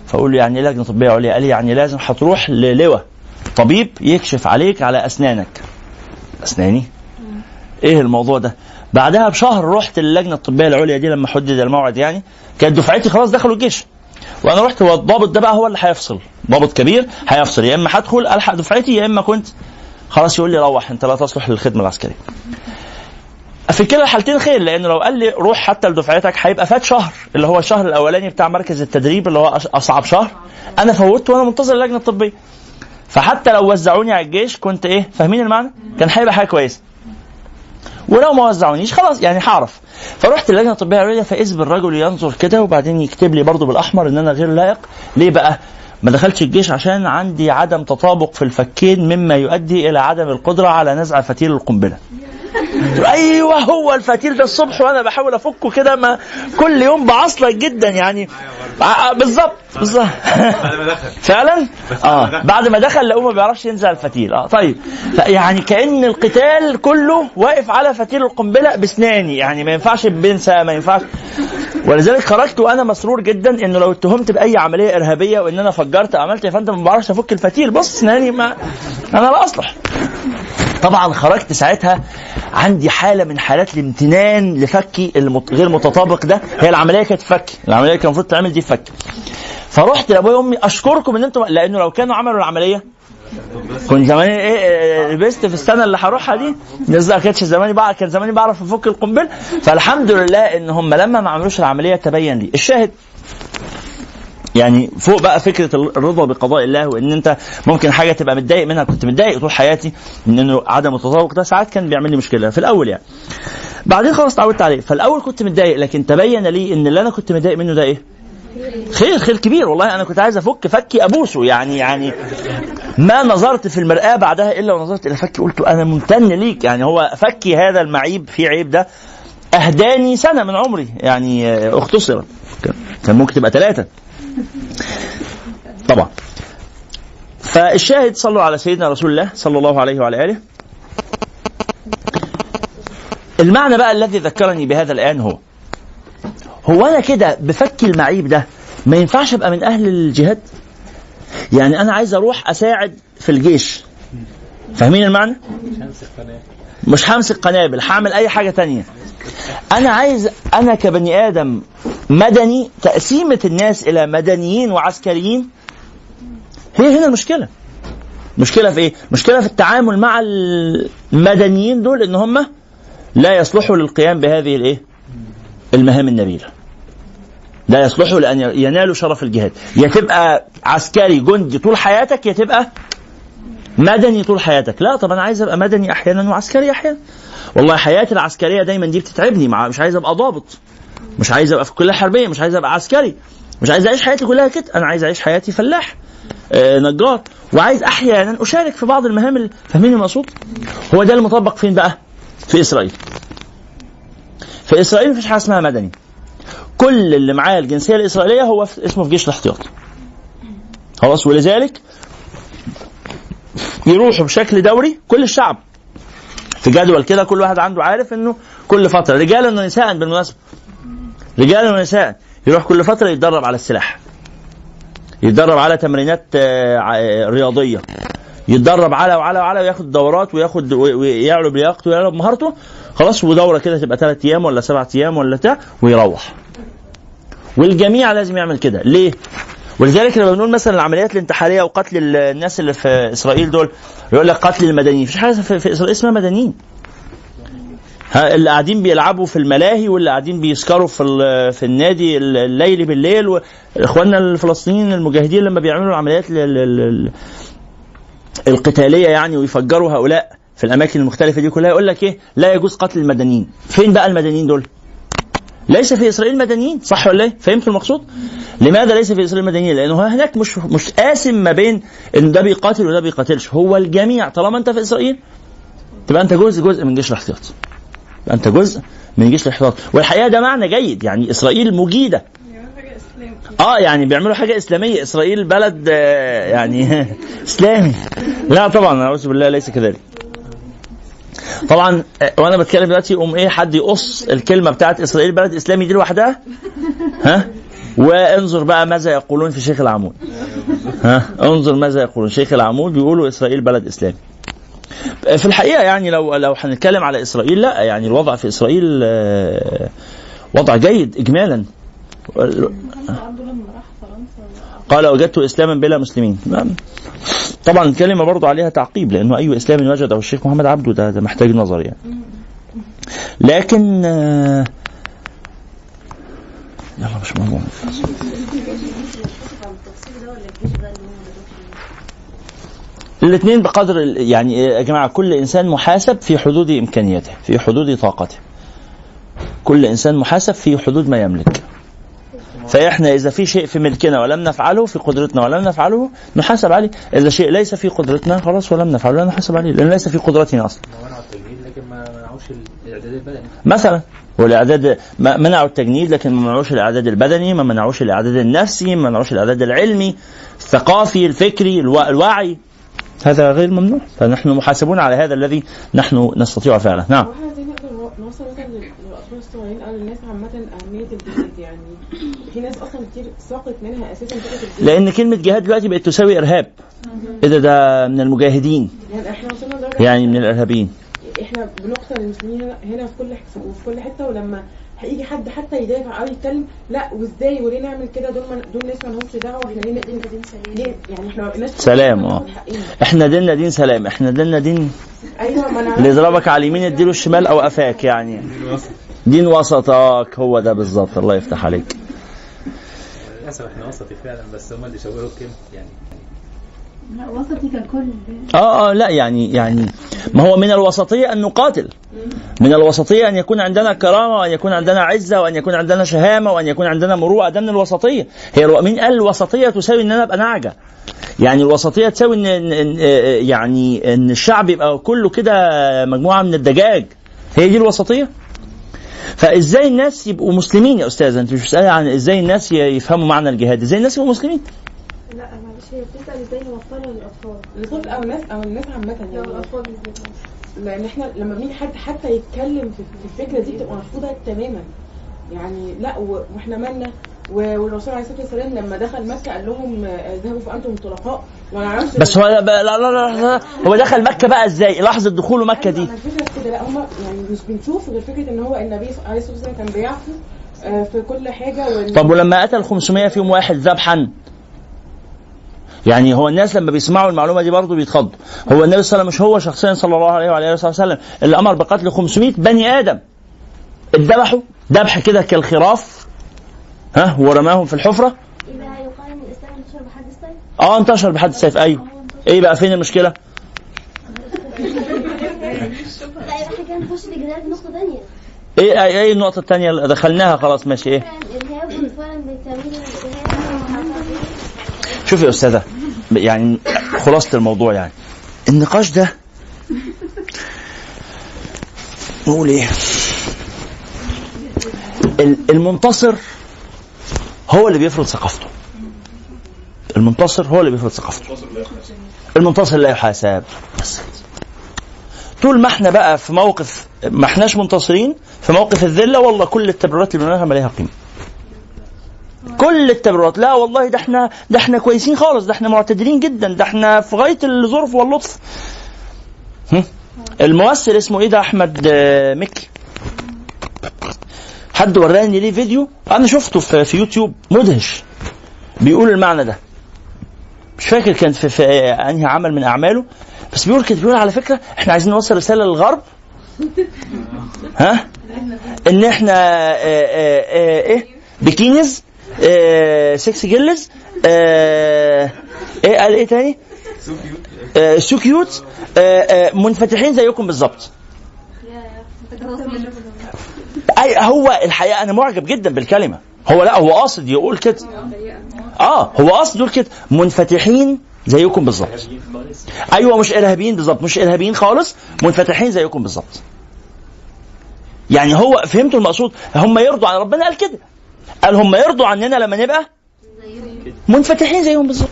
فأقول له يعني إيه لجنة طبية عليا؟ قال لي يعني لازم هتروح للواء. طبيب يكشف عليك على أسنانك. أسناني؟ إيه الموضوع ده؟ بعدها بشهر رحت للجنه الطبية العليا دي لما حدد الموعد يعني كانت دفعتي خلاص دخلوا الجيش. وأنا رحت هو الضابط ده بقى هو اللي هيفصل. ضابط كبير هيفصل يا إما هدخل ألحق دفعتي يا إما كنت خلاص يقول لي روح أنت لا تصلح للخدمة العسكرية. في كلا الحالتين خير لأنه لو قال لي روح حتى لدفعتك هيبقى فات شهر اللي هو الشهر الأولاني بتاع مركز التدريب اللي هو أصعب شهر. أنا فوتت وأنا منتظر اللجنة الطبية. فحتى لو وزعوني على الجيش كنت إيه فاهمين المعنى؟ كان هيبقى حاجة كويسة. ولو ما وزعونيش خلاص يعني هعرف. فرحت اللجنه الطبية العليا فاذ بالرجل ينظر كده وبعدين يكتب لي برضو بالأحمر إن أنا غير لائق. ليه بقى؟ ما دخلتش الجيش عشان عندي عدم تطابق في الفكين مما يؤدي إلى عدم القدرة على نزع فتيل القنبلة. أيوه هو الفتيل ده الصبح وأنا بحاول أفكه كده ما كل يوم بعصلك جدا يعني. ع- بالظبط بالظبط. فعلا؟ آه بعد ما دخل لقوه ما بيعرفش ينزع الفتيل آه طيب. يعني كأن القتال كله واقف على فتيل القنبلة باسناني يعني ما ينفعش بنسى ما ينفعش. ولذلك خرجت وأنا مسرور جدا إنه لو اتهمت بأي عملية إرهابية وإن أنا فجرت عملت يا فندم ما بعرفش أفك الفتيل بص اسناني ما أنا لا أصلح. طبعا خرجت ساعتها عندي حالة من حالات الامتنان لفكي. غير متطابق ده. هي العملية كانت فك العملية كان المفروض تعمل دي فك فرحت لأبويا وأمي أشكركم إن أنتم لأنه لو كانوا عملوا العملية كنت زماني إيه إيه، لبست في السنة اللي هروحها دي الناس ده كانتش زماني بقى كان زماني بعرف أفك القنبلة. فالحمد لله إن هم لما ما عملوش العملية تبين لي. الشاهد يعني فوق بقى فكرة الرضا بقضاء الله وإن أنت ممكن حاجة تبقى متضايق منها. كنت متضايق طول حياتي ان إنه عدم التذوق ده. ساعات كان بيعمل لي مشكلة في الأول يعني. بعدين خلاص اتعودت عليه. فالأول كنت متضايق لكن تبين لي إن اللي أنا كنت متضايق منه ده إيه؟ خير خير كبير والله. أنا كنت عايز أفك فكي أبوسه يعني يعني ما نظرت في المرآة بعدها إلا ونظرت إلى فكي. قلت أنا ممتن ليك. يعني هو فكي هذا المعيب في عيب ده. أهداني سنة من عمري يعني آه، اختصرت. كان ممكن تبقى ثلاثة طبعا. فالشاهد صلوا على سيدنا رسول الله صلى الله عليه وعلى آله. المعنى بقى الذي ذكرني بهذا الآن هو هو أنا كده بفك المعيب ده ما ينفعش أبقى من أهل الجهاد؟ يعني أنا عايز أروح أساعد في الجيش. فاهمين المعنى؟ مش همسك قنابل هعمل أي حاجة تانية. أنا عايز أنا كبني آدم مدني تقسيمة الناس إلى مدنيين وعسكريين هي هنا المشكلة. مشكلة في إيه؟ مشكلة في التعامل مع المدنيين دول إن هم لا يصلحوا للقيام بهذه الإيه؟ المهام النبيلة. لا يصلحوا لأن ينالوا شرف الجهاد. يا تبقى عسكري جندي طول حياتك يا تبقى مدني طول حياتك. لا طب أنا عايز أبقى مدني أحيانا وعسكري أحيانا. والله حياتي العسكرية دايما دي بتتعبني. مع مش عايز أبقى ضابط. مش عايز أبقى في الكلية الحربية. مش عايز أبقى عسكري. مش عايز أعيش حياتي كلها كده. أنا عايز أعيش حياتي فلاح آه نجار. وعايز أحيانا أشارك في بعض المهام فاهمين المقصود هو ده المطبق فين بقى؟ في إسرائيل. في إسرائيل مفيش حاجة اسمها مدني. كل اللي معاه الجنسية الإسرائيلية هو في اسمه في جيش الاحتياط. خلاص؟ ولذلك يروحوا بشكل دوري كل الشعب. في جدول كده كل واحد عنده عارف إنه كل فترة رجالا ونساء بالمناسبة. رجالا ونساء يروح كل فترة يتدرب على السلاح. يتدرب على تمرينات آه، رياضية. يتدرب على وعلى وعلى وياخد دورات وياخد ويعلو بلياقته ويعلو بمهارته خلاص ودورة كده تبقى ثلاث أيام ولا سبعة أيام ولا بتاع ويروح. والجميع لازم يعمل كده. ليه؟ ولذلك لما بنقول مثلا العمليات الانتحارية وقتل الناس اللي في إسرائيل دول يقول لك قتل المدنيين. مفيش حاجة في إسرائيل اسمها مدنيين. اللي قاعدين بيلعبوا في الملاهي واللي قاعدين بيسكروا في في النادي الليلي بالليل واخواننا الفلسطينيين المجاهدين لما بيعملوا العمليات القتالية يعني ويفجروا هؤلاء في الأماكن المختلفة دي كلها يقول لك إيه؟ لا يجوز قتل المدنيين. فين بقى المدنيين دول؟ ليس في إسرائيل مدنيين صح ولا إيه؟ فهمت المقصود؟ لماذا ليس في إسرائيل مدنيين؟ لأنه هناك مش مش قاسم ما بين إن ده بيقاتل وده بيقاتلش هو الجميع طالما أنت في إسرائيل تبقى أنت جزء جزء من جيش الاحتياط. أنت جزء من جيش الاحتياط. والحقيقة ده معنى جيد يعني إسرائيل مجيدة. آه يعني بيعملوا حاجة إسلامية إسرائيل بلد آه، يعني إسلامي. لا طبعا أعوذ بالله ليس كذلك. طبعا آه، وأنا بتكلم دلوقتي يقوم إيه حد يقص الكلمة بتاعت إسرائيل بلد إسلامي دي لوحدها؟ ها؟ وانظر بقى ماذا يقولون في شيخ العمود. ها؟ انظر ماذا يقولون. شيخ العمود بيقولوا إسرائيل بلد إسلامي. في الحقيقة يعني لو لو هنتكلم على إسرائيل لا يعني الوضع في إسرائيل آه، وضع جيد اجمالا. قال وجدت إسلاما بلا مسلمين. طبعا الكلمة برضو عليها تعقيب لأنه أي إسلام وجده الشيخ محمد عبده ده, ده محتاج نظر يعني. لكن آه، يلا مش موضوع الاثنين بقدر يعني يا جماعة كل إنسان محاسب في حدود إمكانياته في حدود طاقته. كل إنسان محاسب في حدود ما يملك. فإحنا إذا في شيء في ملكنا ولم نفعله في قدرتنا ولم نفعله نحاسب عليه. إذا شيء ليس في قدرتنا خلاص ولم نفعله لا نحاسب عليه لأن ليس في قدرتنا أصلا. لكن ما منعوش الإعداد البدني. مثلا والإعداد منعوا التجنيد لكن ما منعوش الإعداد البدني ما منعوش الإعداد النفسي ما منعوش الإعداد العلمي الثقافي الفكري الوعي. هذا غير ممنوع. فنحن محاسبون على هذا الذي نحن نستطيع فعله نعم. الصغيرين أو للناس عامة أهمية الجهاد يعني في ناس أصلا كتير ساقط منها أساسا فكرة الجهاد. لأن كلمة جهاد دلوقتي بقت تساوي إرهاب. اذا ده؟ من المجاهدين. يعني إحنا وصلنا يعني من الإرهابيين. إحنا بنقتل المسلمين هنا في كل وفي كل حتة ولما هيجي حد حتى يدافع أو يتكلم لا وإزاي؟ وليه نعمل كده؟ دول من دول ناس ما لهمش دعوة إحنا ليه دين دين سلام؟ يعني إحنا ناس سلام آه. إحنا ديننا دين سلام إحنا ديننا دين أيوه ما أنا اللي يضربك على اليمين اديله الشمال أو قفاك يعني. دين وسطك هو ده بالظبط الله يفتح عليك. للأسف إحنا وسطي فعلا بس هم اللي شوهوا الكلمة يعني. لا وسطي كان كل آه آه لا يعني يعني ما هو من الوسطية أن نقاتل. من الوسطية أن يكون عندنا كرامة وأن يكون عندنا عزة وأن يكون عندنا شهامة وأن يكون عندنا مروءة ده من الوسطية. هي مين قال الوسطية تساوي ان أنا ابقى نعجة. يعني الوسطية تساوي ان إن- إن- آه، يعني إن الشعب يبقى كله كده مجموعة من الدجاج. هي دي الوسطية؟ فإزاي الناس يبقوا مسلمين يا أستاذ؟ أنت مش بتسألي عن إزاي الناس يفهموا معنى الجهاد. إزاي الناس يبقوا مسلمين؟ لا معلش هي بتسأل إزاي نوصلها للأطفال. الطفل أو الناس أو الناس عامة يعني. بالذات لأن إحنا لما بنيجي حد حتى يتكلم في في الفكرة دي بتبقى مرفوضه تماما. يعني لا وإحنا مالنا؟ والرسول عليه الصلاة والسلام لما دخل مكة قال لهم آه، اذهبوا فأنتم طلقاء. وما نعرفش بس هو لا لا لا, لا, لا. هو دخل مكة بقى إزاي؟ لحظة دخوله مكة دي. أيوة، الفكرة في كده لا هم يعني مش بنشوف غير فكرة إن هو النبي عليه الصلاة والسلام كان بيعفو آه، في كل حاجة وإن- طب ولما قتل 500 في يوم واحد ذبحا؟ يعني هو الناس لما بيسمعوا المعلومة دي برضه بيتخضوا. هو النبي صلى الله عليه وسلم مش هو شخصيا صلى الله عليه وعلى آله وسلم اللي أمر بقتل 500 بني آدم. اتذبحوا؟ ذبح كده كالخراف. ها ورماهم في الحفرة؟ آه انتشر بحد السيف أيوه. إيه بقى فين المشكلة؟ تانية. إيه إيه النقطة الثانية اللي دخلناها خلاص ماشي إيه. شوفي يا أستاذة يعني خلاصة الموضوع يعني. النقاش ده نقول إيه؟ ال- المنتصر هو اللي بيفرض ثقافته. المنتصر هو اللي بيفرض ثقافته. المنتصر لا يحاسب. بس. طول ما إحنا بقى في موقف ما احناش منتصرين في موقف الذلة والله كل التبريرات اللي بنقولها ما ليها قيمة. كل التبريرات لا والله ده إحنا ده إحنا كويسين خالص ده إحنا معتدلين جدا ده إحنا في غاية الظرف واللطف؟ الممثل اسمه إيه ده احمد آه، مكي؟ حد وراني ليه فيديو؟ أنا شفته في, في يوتيوب مدهش. بيقول المعنى ده. مش فاكر كان في, في أنهي عمل من أعماله بس بيقول كده بيقول على فكرة إحنا عايزين نوصل رسالة للغرب. ها؟ إن إحنا آه آه آه إيه؟ بكينيز آه sexy girls آه إيه قال إيه تاني؟ آه so cute آه آه منفتحين زيكم بالظبط. أي هو الحقيقة أنا معجب جدا بالكلمة. هو لا هو قاصد يقول كده. آه هو قاصد يقول كده. منفتحين زيكم بالظبط أيوه مش إرهابيين بالظبط مش إرهابيين خالص منفتحين زيكم بالظبط يعني هو فهمتوا المقصود؟ هم يرضوا عن ربنا قال كده. قال هم يرضوا عننا لما نبقى منفتحين زيهم بالظبط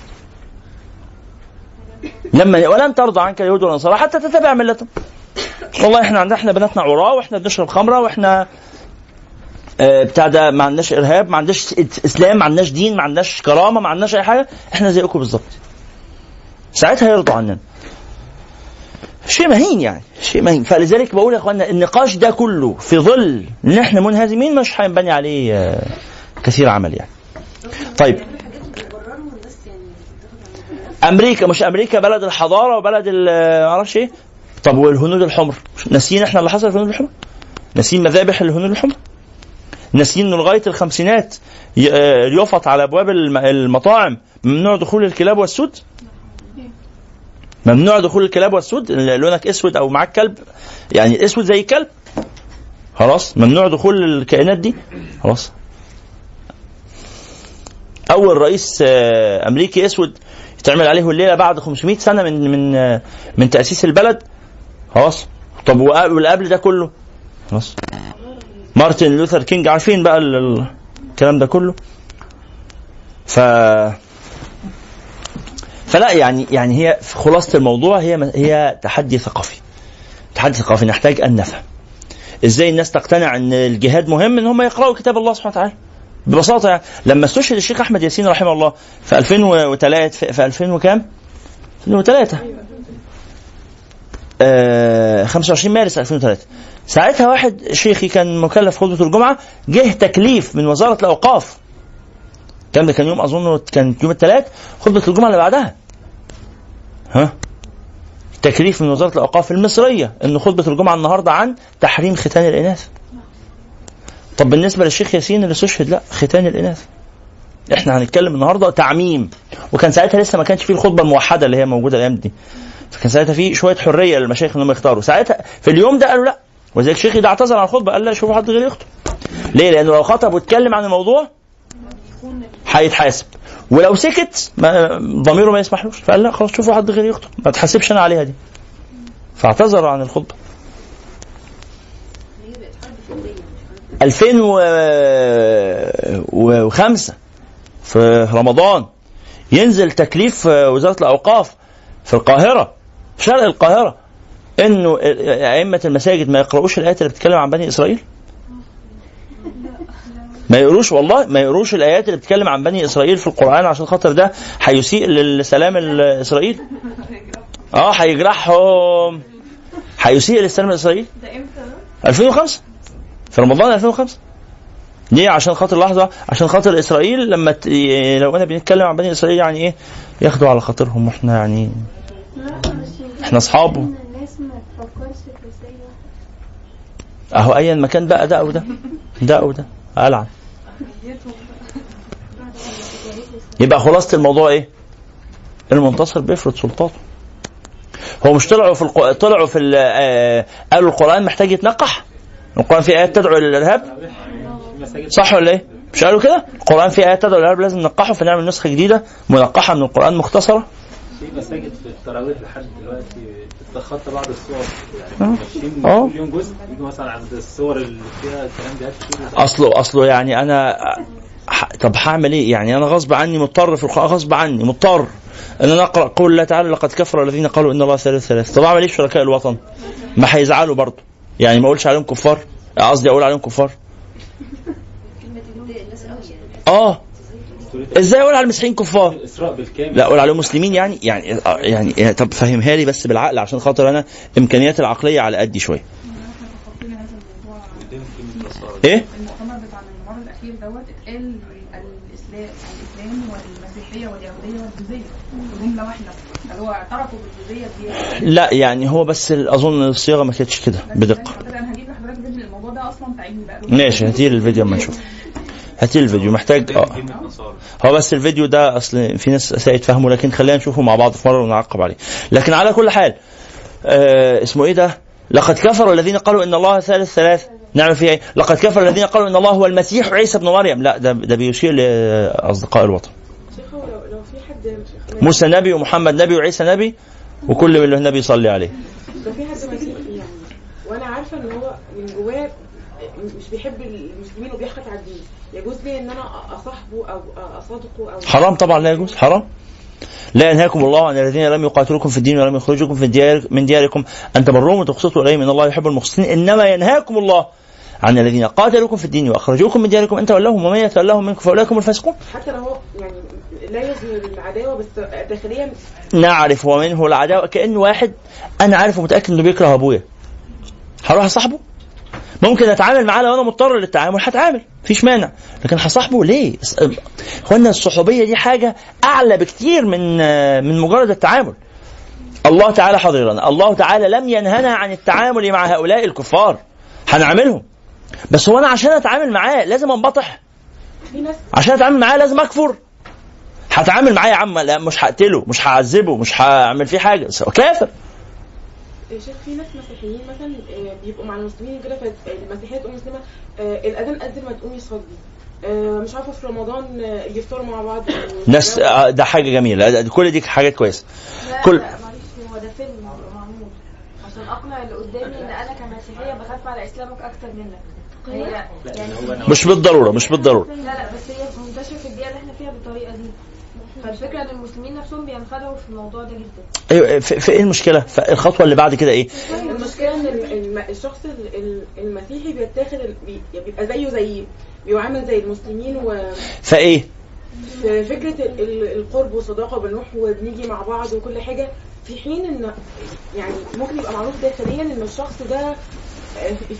لما ولن ترضى عنك اليهود ولا حتى تتبع ملتهم. والله إحنا عندنا إحنا بناتنا عراة وإحنا بنشرب خمرة وإحنا بتاع ده ما عندناش إرهاب ما عندناش إسلام ما عندناش دين ما عندناش كرامة ما عندناش أي حاجة إحنا زيكم بالظبط. ساعتها يرضوا عننا. شيء مهين يعني شيء مهين. فلذلك بقول يا اخوانا النقاش ده كله في ظل إن إحنا منهزمين مش هينبني عليه آه، كثير عمل يعني. طيب. أمريكا مش أمريكا بلد الحضارة وبلد ال- معرفش إيه؟ طب والهنود الحمر؟ ناسيين إحنا اللي حصل في الهنود الحمر؟ ناسيين مذابح الهنود الحمر؟ ناسيين إنه لغاية الخمسينات ي- آه، يفط على أبواب الم- المطاعم. ممنوع دخول الكلاب والسود؟ ممنوع دخول الكلاب والسود؟ لونك أسود أو معاك كلب؟ يعني أسود زي الكلب خلاص. ممنوع دخول الكائنات دي؟ خلاص. أول رئيس آه، أمريكي أسود يتعمل عليه الليلة بعد 500 سنة من من آه، من تأسيس البلد؟ خلاص. طب واللي قبل ده كله؟ خلاص. مارتن لوثر كينج عارفين بقى ال- ال- الكلام ده كله؟ ف فلا يعني يعني هي في خلاصة الموضوع هي هي تحدي ثقافي. تحدي ثقافي نحتاج أن نفهم. إزاي الناس تقتنع إن الجهاد مهم إن هم يقرأوا كتاب الله سبحانه وتعالى؟ ببساطة يعني لما استشهد الشيخ أحمد ياسين رحمه الله في 2003 في في 2000 وكام؟ 2003 آه 25 مارس 2003 ساعتها واحد شيخي كان مكلف خطبة الجمعة جه تكليف من وزارة الأوقاف. الكلام ده كان يوم أظن كان يوم الثلاث خطبة الجمعة اللي بعدها. ها؟ تكليف من وزارة الأوقاف المصرية إن خطبة الجمعة النهارده عن تحريم ختان الإناث. طب بالنسبة للشيخ ياسين اللي استشهد لا ختان الإناث. إحنا هنتكلم النهارده تعميم. وكان ساعتها لسه ما كانش فيه الخطبة الموحدة اللي هي موجودة الأيام دي. فكان ساعتها في شوية حرية للمشايخ انهم يختاروا. ساعتها في اليوم ده قالوا لا. وزيك شيخي ده اعتذر عن الخطبة قال لا شوفوا حد غير يخطب. ليه؟ لأنه لو خطب واتكلم عن الموضوع هيتحاسب. ولو سكت ما ضميره ما يسمحلوش. فقال لا خلاص شوفوا حد غير يخطب. ما تحاسبش أنا عليها دي. فاعتذر عن الخطبة. 2005 في رمضان ينزل تكليف وزارة الأوقاف في القاهرة في شرق القاهرة. إنه أئمة المساجد ما يقرؤوش الايات اللي بتتكلم عن بني إسرائيل؟ ما يقروش والله ما يقروش الآيات اللي بتتكلم عن بني إسرائيل في القرآن عشان خاطر ده هيسيء للسلام الاسرائيلي آه هيجرحهم. هيسيء للسلام الاسرائيلي ده إمتى 2005 في رمضان 2005 ليه؟ عشان خاطر لحظة عشان خاطر إسرائيل لما ت... لو أنا بنتكلم عن بني إسرائيل يعني إيه؟ ياخدوا على خاطرهم وإحنا يعني إحنا أصحابه الناس ما تفكرش في إزاي واحد أهو ايا مكان بقى ده أو ده ده أو ده. ألعن. يبقى خلاصة الموضوع إيه؟ المنتصر بيفرض سلطاته. هو مش طلعوا في الق... طلعوا في ال... آه... قالوا القرآن محتاج يتنقح. القرآن فيه آيات تدعو إلى الإرهاب. صح ولا إيه؟ مش قالوا كده؟ القرآن فيه آيات تدعو إلى الإرهاب لازم ننقحه فنعمل نسخة جديدة منقحة من القرآن مختصرة. في مساجد في التراويح لحد دلوقتي بتتخطى بعض الصور يعني. ماشيين آه. كل يوم جزء يجوا مثلا عند الصور اللي فيها الكلام ده كتير أصله أصله يعني أنا طب هعمل إيه؟ يعني أنا غصب عني مضطر في القرآن غصب عني مضطر إن أنا أقرأ قول الله تعالى لقد كفر الذين قالوا إن الله ثالث ثلاث طب أعمل إيه في شركاء الوطن؟ ما هيزعلوا برضه يعني ما أقولش عليهم كفار قصدي أقول عليهم كفار آه إزاي أقول على المسيحيين كفار؟ الإسراء بالكامل. لا أقول عليهم مسلمين يعني يعني يعني يعني طب فهمها لي بس بالعقل عشان خاطر أنا امكانياتي العقلية على قدي شوية. إيه؟ المؤتمر بتاع المؤتمر الاخير دوت اتقال الاسلام الاسلام والمسيحيه واليهوديه والبوذيه جمله واحدة اللي هو اعترفوا بالبوذيه دي لا يعني هو بس أظن الصياغة ما كانتش كده بدقة. أنا هجيب لحضرتك فيديو الموضوع ده أصلا تعبني بقى ماشي هاتي لي الفيديو أما نشوف. هاتي لي الفيديو محتاج آه. هو بس الفيديو ده أصل في ناس ساءت فهمه لكن خلينا نشوفه مع بعض في مرة ونعقب عليه. لكن على كل حال آه اسمه إيه ده؟ لقد كفر الذين قالوا إن الله ثالث ثلاث. نعمل فيها إيه لقد كفر الذين قالوا إن الله هو المسيح عيسى ابن مريم. لا ده ده بيشير لأصدقاء الوطن. شيخ هو لو لو في حد موسى نبي ومحمد نبي وعيسى نبي وكل من له نبي يصلي عليه. لو في حد مسيحي يعني وأنا عارفة إن هو من جواه مش بيحب المسلمين وبيحقد على الدين. يجوز لي إن أنا أصاحبه أو أصادقه أو حرام طبعا لا يجوز حرام. لا ينهاكم الله عن الذين لم يقاتلوكم في الدين ولم يخرجوكم في ديار من دياركم. ان تبروهم وتقسطوا اليهم ان الله يحب المقسطين. إنما ينهاكم الله عن الذين قاتلوكم في الدين وأخرجوكم من دياركم. ان تولوهم ومن يتولهم منكم فأولئك هم الفاسقون. حتى لو يعني لا يظهر العداوة بس داخليا نعرف ومنه العداوة. كانه واحد أنا عارف ومتأكد إنه بيكره أبويا. هروح أصاحبه؟ ممكن أتعامل معاه لو أنا مضطر للتعامل هتعامل مفيش مانع. لكن هصاحبه ليه؟ إخوانا الصحوبية دي حاجة أعلى بكتير من من مجرد التعامل. الله تعالى حضرنا الله تعالى لم ينهنا عن التعامل مع هؤلاء الكفار. هنعملهم. بس هو أنا عشان أتعامل معاه لازم أنبطح. عشان أتعامل معاه لازم أكفر. هتعامل معاه يا عم لا مش هقتله مش هعذبه مش هعمل فيه حاجة. كافر. شايف في ناس مسيحيين مثلا آه، بيبقوا مع المسلمين كده فالمسيحيه تقوم مسلمة آه، الأذان اذن ما تقوم يصلي. آه، مش عارفة في رمضان آه، يفطروا مع بعض. ناس آه، ده حاجة جميلة. ده- كل دي حاجات كويسة. كل لا معلش هو ده فيلم معمول. عشان أقنع اللي قدامي إن أنا كمسيحية بخاف على إسلامك أكتر منك. هي يعني مش بالضرورة مش بالضرورة. لا لا بس هي منتشرة في البيئة اللي إحنا فيها بالطريقة دي. فالفكرة إن المسلمين نفسهم بينخدعوا في الموضوع ده جدا. أيوه في, في إيه المشكلة؟ فالخطوه اللي بعد كده إيه؟ المشكلة إن الشخص ال- ال- المسيحي بيتاخد بي- بيبقى زيه زي بيعامل زي المسلمين وفي فإيه؟ فكرة ال- ال- القرب والصداقة وبنروح وبنيجي مع بعض وكل حاجة في حين إن يعني ممكن يبقى معروف داخليا إن الشخص ده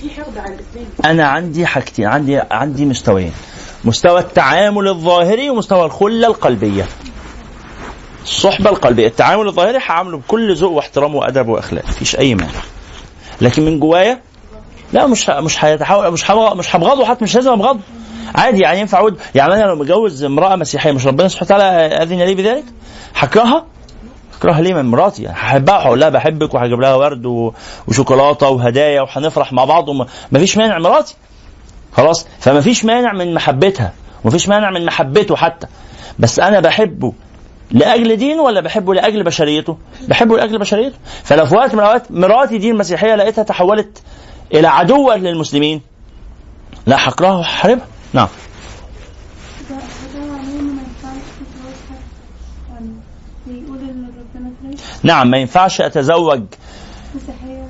في حقد على الاسلام أنا عندي حاجتين عندي عندي مستويين. مستوى التعامل الظاهري ومستوى الخلة القلبية. الصحبة القلبية. التعامل الظاهري هعامله بكل ذوق واحترام وأدب وأخلاق مفيش أي مانع. لكن من جوايا لا مش مش هيتحول مش مش هبغضه حتى مش لازم ابغضه عادي يعني ينفع اعود يعني أنا لو متجوز امرأة مسيحية مش ربنا سبحانه وتعالى أذن لي بذلك؟ هكرهها؟ هكرهها ليه من مراتي. يعني هحبها وهقول لها بحبك وهجيب لها ورد وشوكولاتة وهدايا وهنفرح مع بعض وما مفيش مانع مراتي. خلاص؟ فما فيش مانع من محبتها. ومفيش مانع من محبته حتى. بس أنا بحبه لأجل دينه ولا بحبه لأجل بشريته؟ بحبه لأجل بشريته. فلو في وقت من الأوقات مراتي دي المسيحية لقيتها تحولت إلى عدوة للمسلمين. لا هكرهها وهحاربها. نعم ده ده معناه إنه ما ينفعش تتجوز حد يعني بيقول إن ربنا كويس نعم ما ينفعش أتزوج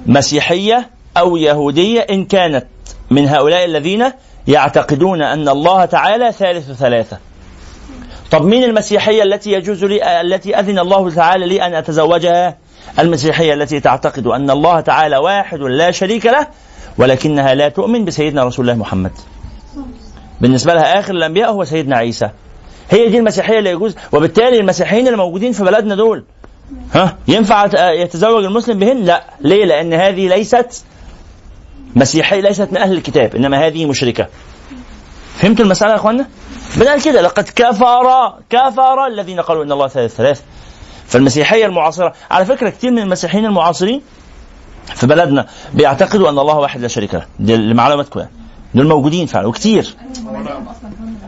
مسيحية أو يهودية إن كانت من هؤلاء الذين يعتقدون أن الله تعالى ثالث ثلاثة. طب مين المسيحية التي يجوز لي التي أذن الله تعالى لي أن أتزوجها؟ المسيحية التي تعتقد أن الله تعالى واحد لا شريك له ولكنها لا تؤمن بسيدنا رسول الله محمد. بالنسبة لها آخر الأنبياء هو سيدنا عيسى. هي دي المسيحية اللي يجوز وبالتالي المسيحيين اللي موجودين في بلدنا دول ها ينفع يتزوج المسلم بهن؟ لا، ليه؟ لأن هذه ليست مسيحية ليست من أهل الكتاب، إنما هذه مشركة. فهمتوا المسألة يا إخوانا؟ بنقول كده لقد كفر كفر الذين قالوا إن الله ثالث ثلاث. فالمسيحية المعاصرة، على فكرة كثير من المسيحيين المعاصرين في بلدنا بيعتقدوا أن الله واحد لا شريك له، دي لمعلوماتكم يعني. دول موجودين فعلا وكتير.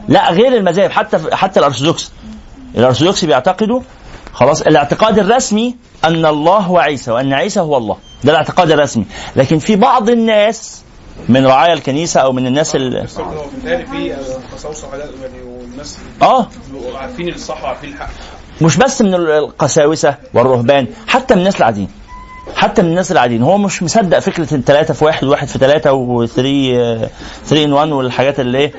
لا غير المذاهب حتى حتى الأرثوذكس. الأرثوذكس بيعتقدوا خلاص الاعتقاد الرسمي أن الله هو عيسى وأن عيسى هو الله. ده الاعتقاد الرسمي. لكن في بعض الناس من رعايا الكنيسة أو من الناس ال... آه. عارفين الصح وعارفين الحق. مش بس من القساوسة والرهبان حتى من الناس العاديين. حتى من الناس العاديين. هو مش مصدق فكرة الثلاثه في واحد وواحد في ثلاثة وثري 3 ان 1 والحاجات اللي إيه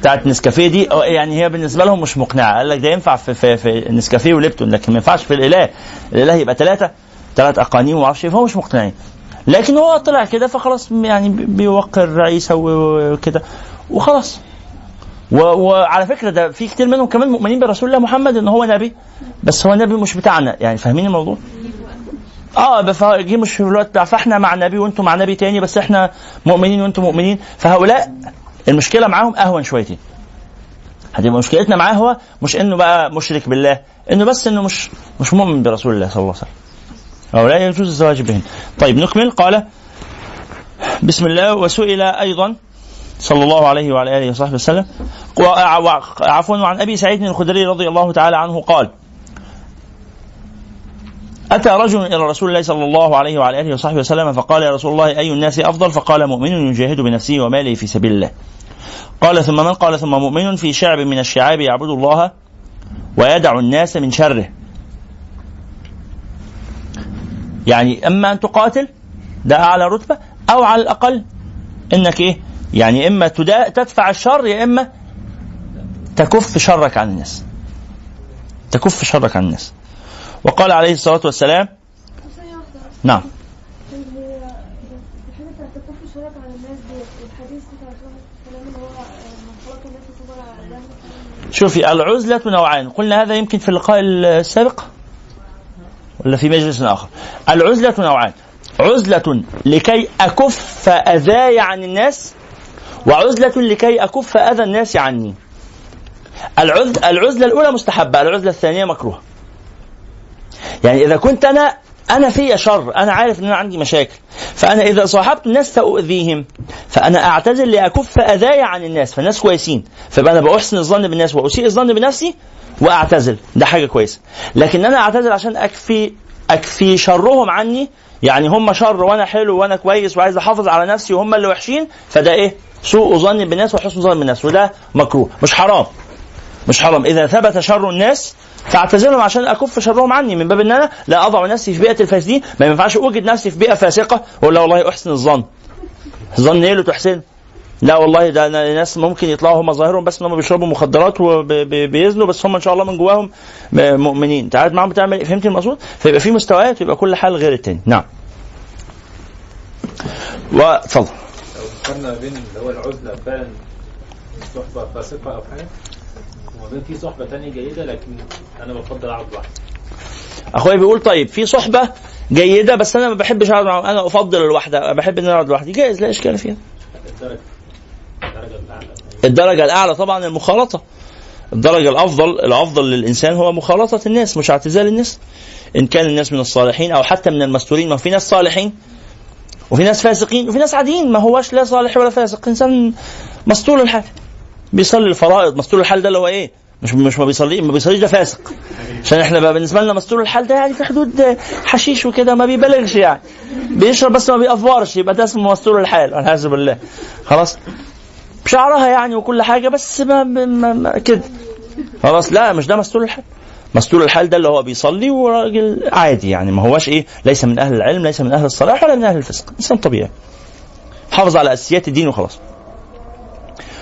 بتاعت نسكافيه دي. يعني هي بالنسبة لهم مش مقنعة. قال لك ده ينفع في في, في نسكافيه وليبتون لكن ما ينفعش في الإله. الإله يبقى ثلاثة ثلاث أقانيم وما أعرفش إيه، فهو مش مقتنعين لكن هو طلع كده فخلاص يعني بيوقر عيسى وكده وخلاص. وعلى فكرة ده في كتير منهم كمان مؤمنين برسول الله محمد إن هو نبي. بس هو نبي مش بتاعنا. يعني فاهمين الموضوع؟ آه بف- جه مش في الوقت بتاع فإحنا مع نبي وأنتم مع نبي تاني بس إحنا مؤمنين وأنتم مؤمنين. فهؤلاء المشكلة معاهم أهون شويتين. هتبقى مشكلتنا معاه هو مش إنه بقى مشرك بالله إنه بس إنه مش مش مؤمن برسول الله صلى الله عليه وسلم. هؤلاء يجوز الزواج بهم طيب نكمل. قال بسم الله. وسئل أيضا صلى الله عليه وعلى آله وصحبه وسلم. عفوا وعن أبي سعيد الخدري رضي الله تعالى عنه قال أتى رجل إلى رسول الله صلى الله عليه وعلى آله وصحبه وسلم فقال يا رسول الله أي الناس أفضل؟ فقال مؤمن يجاهد بنفسه وماله في سبيل الله. قال ثم من؟ قال ثم مؤمن في شعب من الشعاب يعبد الله ويدع الناس من شره. يعني أما أن تقاتل ده أعلى رتبة أو على الأقل إنك إيه؟ يعني إما تدا تدفع الشر يا إما تكف شرك عن الناس. تكف شرك عن الناس. وقال عليه الصلاة والسلام. نعم. شوفي العزلة نوعان. قلنا هذا يمكن في اللقاء السابق ولا في مجلس آخر. العزلة نوعان. عزلة لكي أكف أذاي عن الناس وعزلة لكي أكف أذى الناس عني. العزل العزلة الأولى مستحبة العزلة الثانية مكروهة. يعني إذا كنت أنا أنا في شر أنا عارف أن أنا عندي مشاكل. فأنا إذا صاحبت الناس سأؤذيهم فأنا أعتزل لأكف أذاي عن الناس فالناس كويسين. فبقى أنا بأحسن الظن بالناس وأسيء الظن بنفسي وأعتزل ده حاجة كويسة. لكن أنا أعتزل عشان أكفي أكفي شرهم عني. يعني هم شر وأنا حلو وأنا كويس وعايز أحافظ على نفسي وهم اللي وحشين فده إيه؟ سوء ظن بالناس وحسن ظن بالناس وده مكروه. مش حرام. مش حرام. إذا ثبت شر الناس فاعتزلهم عشان أكف شرهم عني من باب إن أنا لا أضع نفسي في بيئة الفاسدين. ما ينفعش أوجد نفسي في بيئة فاسقة وأقول لا والله أحسن الظن. ظن إيه اللي تحسن؟ لا والله ده ناس ممكن يطلعوا هم ظاهرهم بس إن هم بيشربوا مخدرات وبيزنوا بس هم إن شاء الله من جواهم مؤمنين. أنت قاعد معاهم بتعمل إيه؟ فهمت المقصود؟ فيبقى في مستويات ويبقى كل حال غير التاني. نعم. واتفضل لو بين اللي هو العزلة فعلا صحبة فاسقة أو حاجة وما بين في صحبة تانية جيدة لكن أنا بفضل أقعد لوحدي أخويا بيقول طيب في صحبة جيدة بس أنا ما بحبش اقعد معاهم أنا أفضل الوحده بحب إن أنا اقعد لوحدي. جائز لا إشكال فيها. الدرجه الأعلى. الدرجة الأعلى طبعا المخالطة. الدرجة الأفضل الأفضل للإنسان هو مخالطة الناس مش اعتزال الناس. إن كان الناس من الصالحين أو حتى من المستورين. ما في ناس صالحين وفي ناس فاسقين وفي ناس عاديين. ما هواش لا صالح ولا فاسق. إنسان مستور الحال بيصلي الفرائض مستور الحال ده اللي هو إيه؟ مش مش ما بيصلي ما بيصليش ده فاسق. عشان إحنا بقى بالنسبة لنا مستور الحال ده يعني في حدود حشيش وكده ما بيبالغش يعني. بيشرب بس ما بيأفورش يبقى ده اسمه مستور الحال والعياذ بالله. خلاص؟ بشعرها يعني وكل حاجة بس ما, ما, ما كده. خلاص؟ لا مش ده مستور الحال. مستور الحال ده اللي هو بيصلي وراجل عادي يعني ما هوش إيه ليس من أهل العلم ليس من أهل الصلاح ولا من أهل الفسق. إنسان طبيعي. حافظ على أساسيات الدين وخلاص.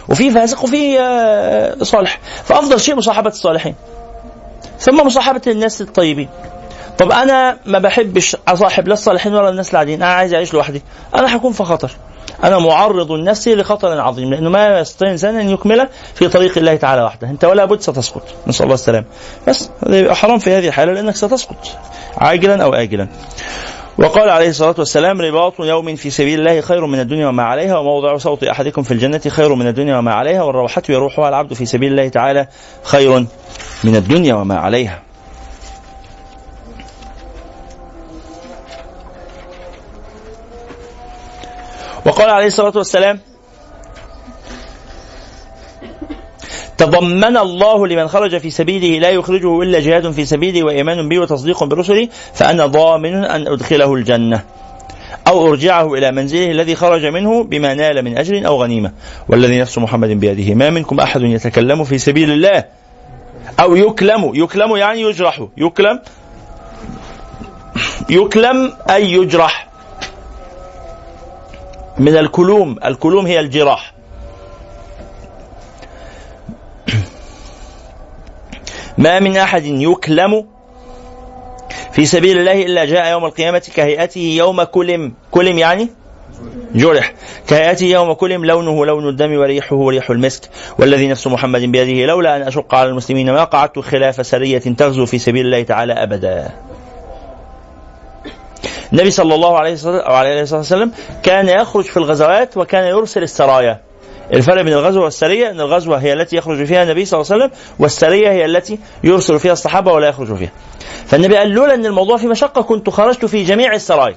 وفي فاسق وفي آه، صالح. فأفضل شيء مصاحبة الصالحين. ثم مصاحبة الناس الطيبين. طب أنا ما بحبش أصاحب لا الصالحين ولا الناس العاديين. أنا عايز أعيش لوحدي. أنا هكون في خطر. أنا معرض نفسي لخطر عظيم لأنه ما يستطيع الإنسان أن يكمل في طريق الله تعالى وحده. أنت ولا بد ستسقط. نسأل الله السلامة. بس حرام في هذه الحالة لأنك ستسقط. عاجلا أو اجلا. وقال عليه الصلاة والسلام رباط يوم في سبيل الله خير من الدنيا وما عليها وموضع صوت أحدكم في الجنة خير من الدنيا وما عليها والروحة يروحها العبد في سبيل الله تعالى خير من الدنيا وما عليها. وقال عليه الصلاة والسلام تضمن الله لمن خرج في سبيله لا يخرجه إلا جهاد في سبيله وإيمان به وتصديق برسله فأنا ضامن أن أدخله الجنة أو أرجعه إلى منزله الذي خرج منه بما نال من أجر أو غنيمة. والذي نفس محمد بيده ما منكم أحد يتكلم في سبيل الله؟ أو يكلم يكلم يعني يجرح يكلم يكلم أي يجرح. من الكلوم الكلوم هي الجراح. ما من أحد يكلم في سبيل الله إلا جاء يوم القيامة كهيئته يوم كلم كلم يعني جرح. كهيئته يوم كلم لونه لون الدم وريحه ريح المسك. والذي نفس محمد بيده لولا أن أشق على المسلمين ما قعدت خلاف سرية تغزو في سبيل الله تعالى أبدا. النبي صلى الله عليه والسلام كان يخرج في الغزوات وكان يرسل السرايا. الفرق بين الغزوة والسرية أن الغزوة هي التي يخرج فيها النبي صلى الله عليه وسلم والسرية هي التي يرسل فيها الصحابة ولا يخرج فيها. فالنبي قال لولا أن الموضوع في مشقة كنت خرجت في جميع السرايا.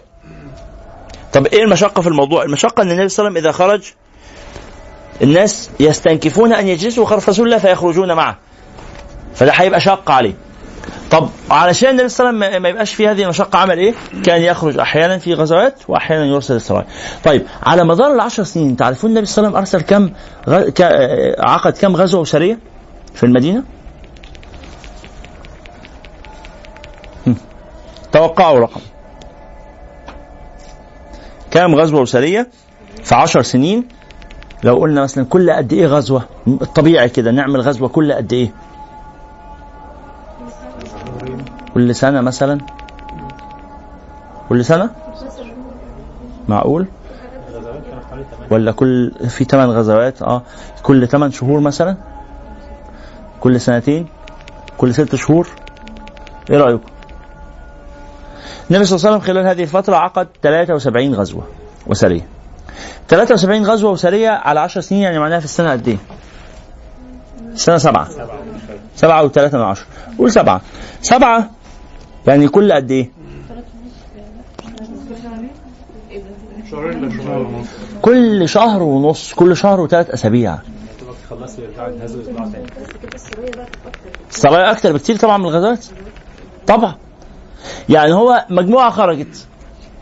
طب إيه المشقة في الموضوع؟ المشقة أن النبي صلى الله عليه وسلم إذا خرج الناس يستنكفون أن يجلسوا خلف رسول الله فيخرجون معه. فده هيبقى شق عليه. طب علشان النبي صلى الله عليه وسلم ما يبقاش في هذه المشقه عمل إيه؟ كان يخرج أحيانا في غزوات وأحيانا يرسل السرايا. طيب على مدار العشر سنين تعرفون النبي صلى الله عليه وسلم أرسل كم غ... ك... عقد كم غزوة وسريه في المدينة؟ توقعوا رقم. كم غزوة وسريه في عشر سنين لو قلنا مثلا كل قد إيه غزوة الطبيعي كده نعمل غزوة كل قد إيه؟ كل سنة مثلا؟ كل سنة؟ معقول؟ الغزوات كانوا حوالي 8 ولا كل في ثمان غزوات؟ آه. كل ثمان شهور مثلا؟ كل سنتين؟ كل ست شهور؟ إيه رأيكم؟ النبي صلى الله عليه وسلم خلال هذه الفترة عقد 73 غزوة وسرية. 73 غزوة وسرية على 10 سنين يعني معناها في السنة قد إيه؟ السنة سبعة. سبعة وثلاثة من عشرة قول سبعة. سبعة يعني كل قد إيه؟ شهرين لشهر ونص. كل شهر ونص كل شهر وثلاث أسابيع. الصغير أكتر بكتير طبعا من الغزوات؟ طبعا. يعني هو مجموعة خرجت.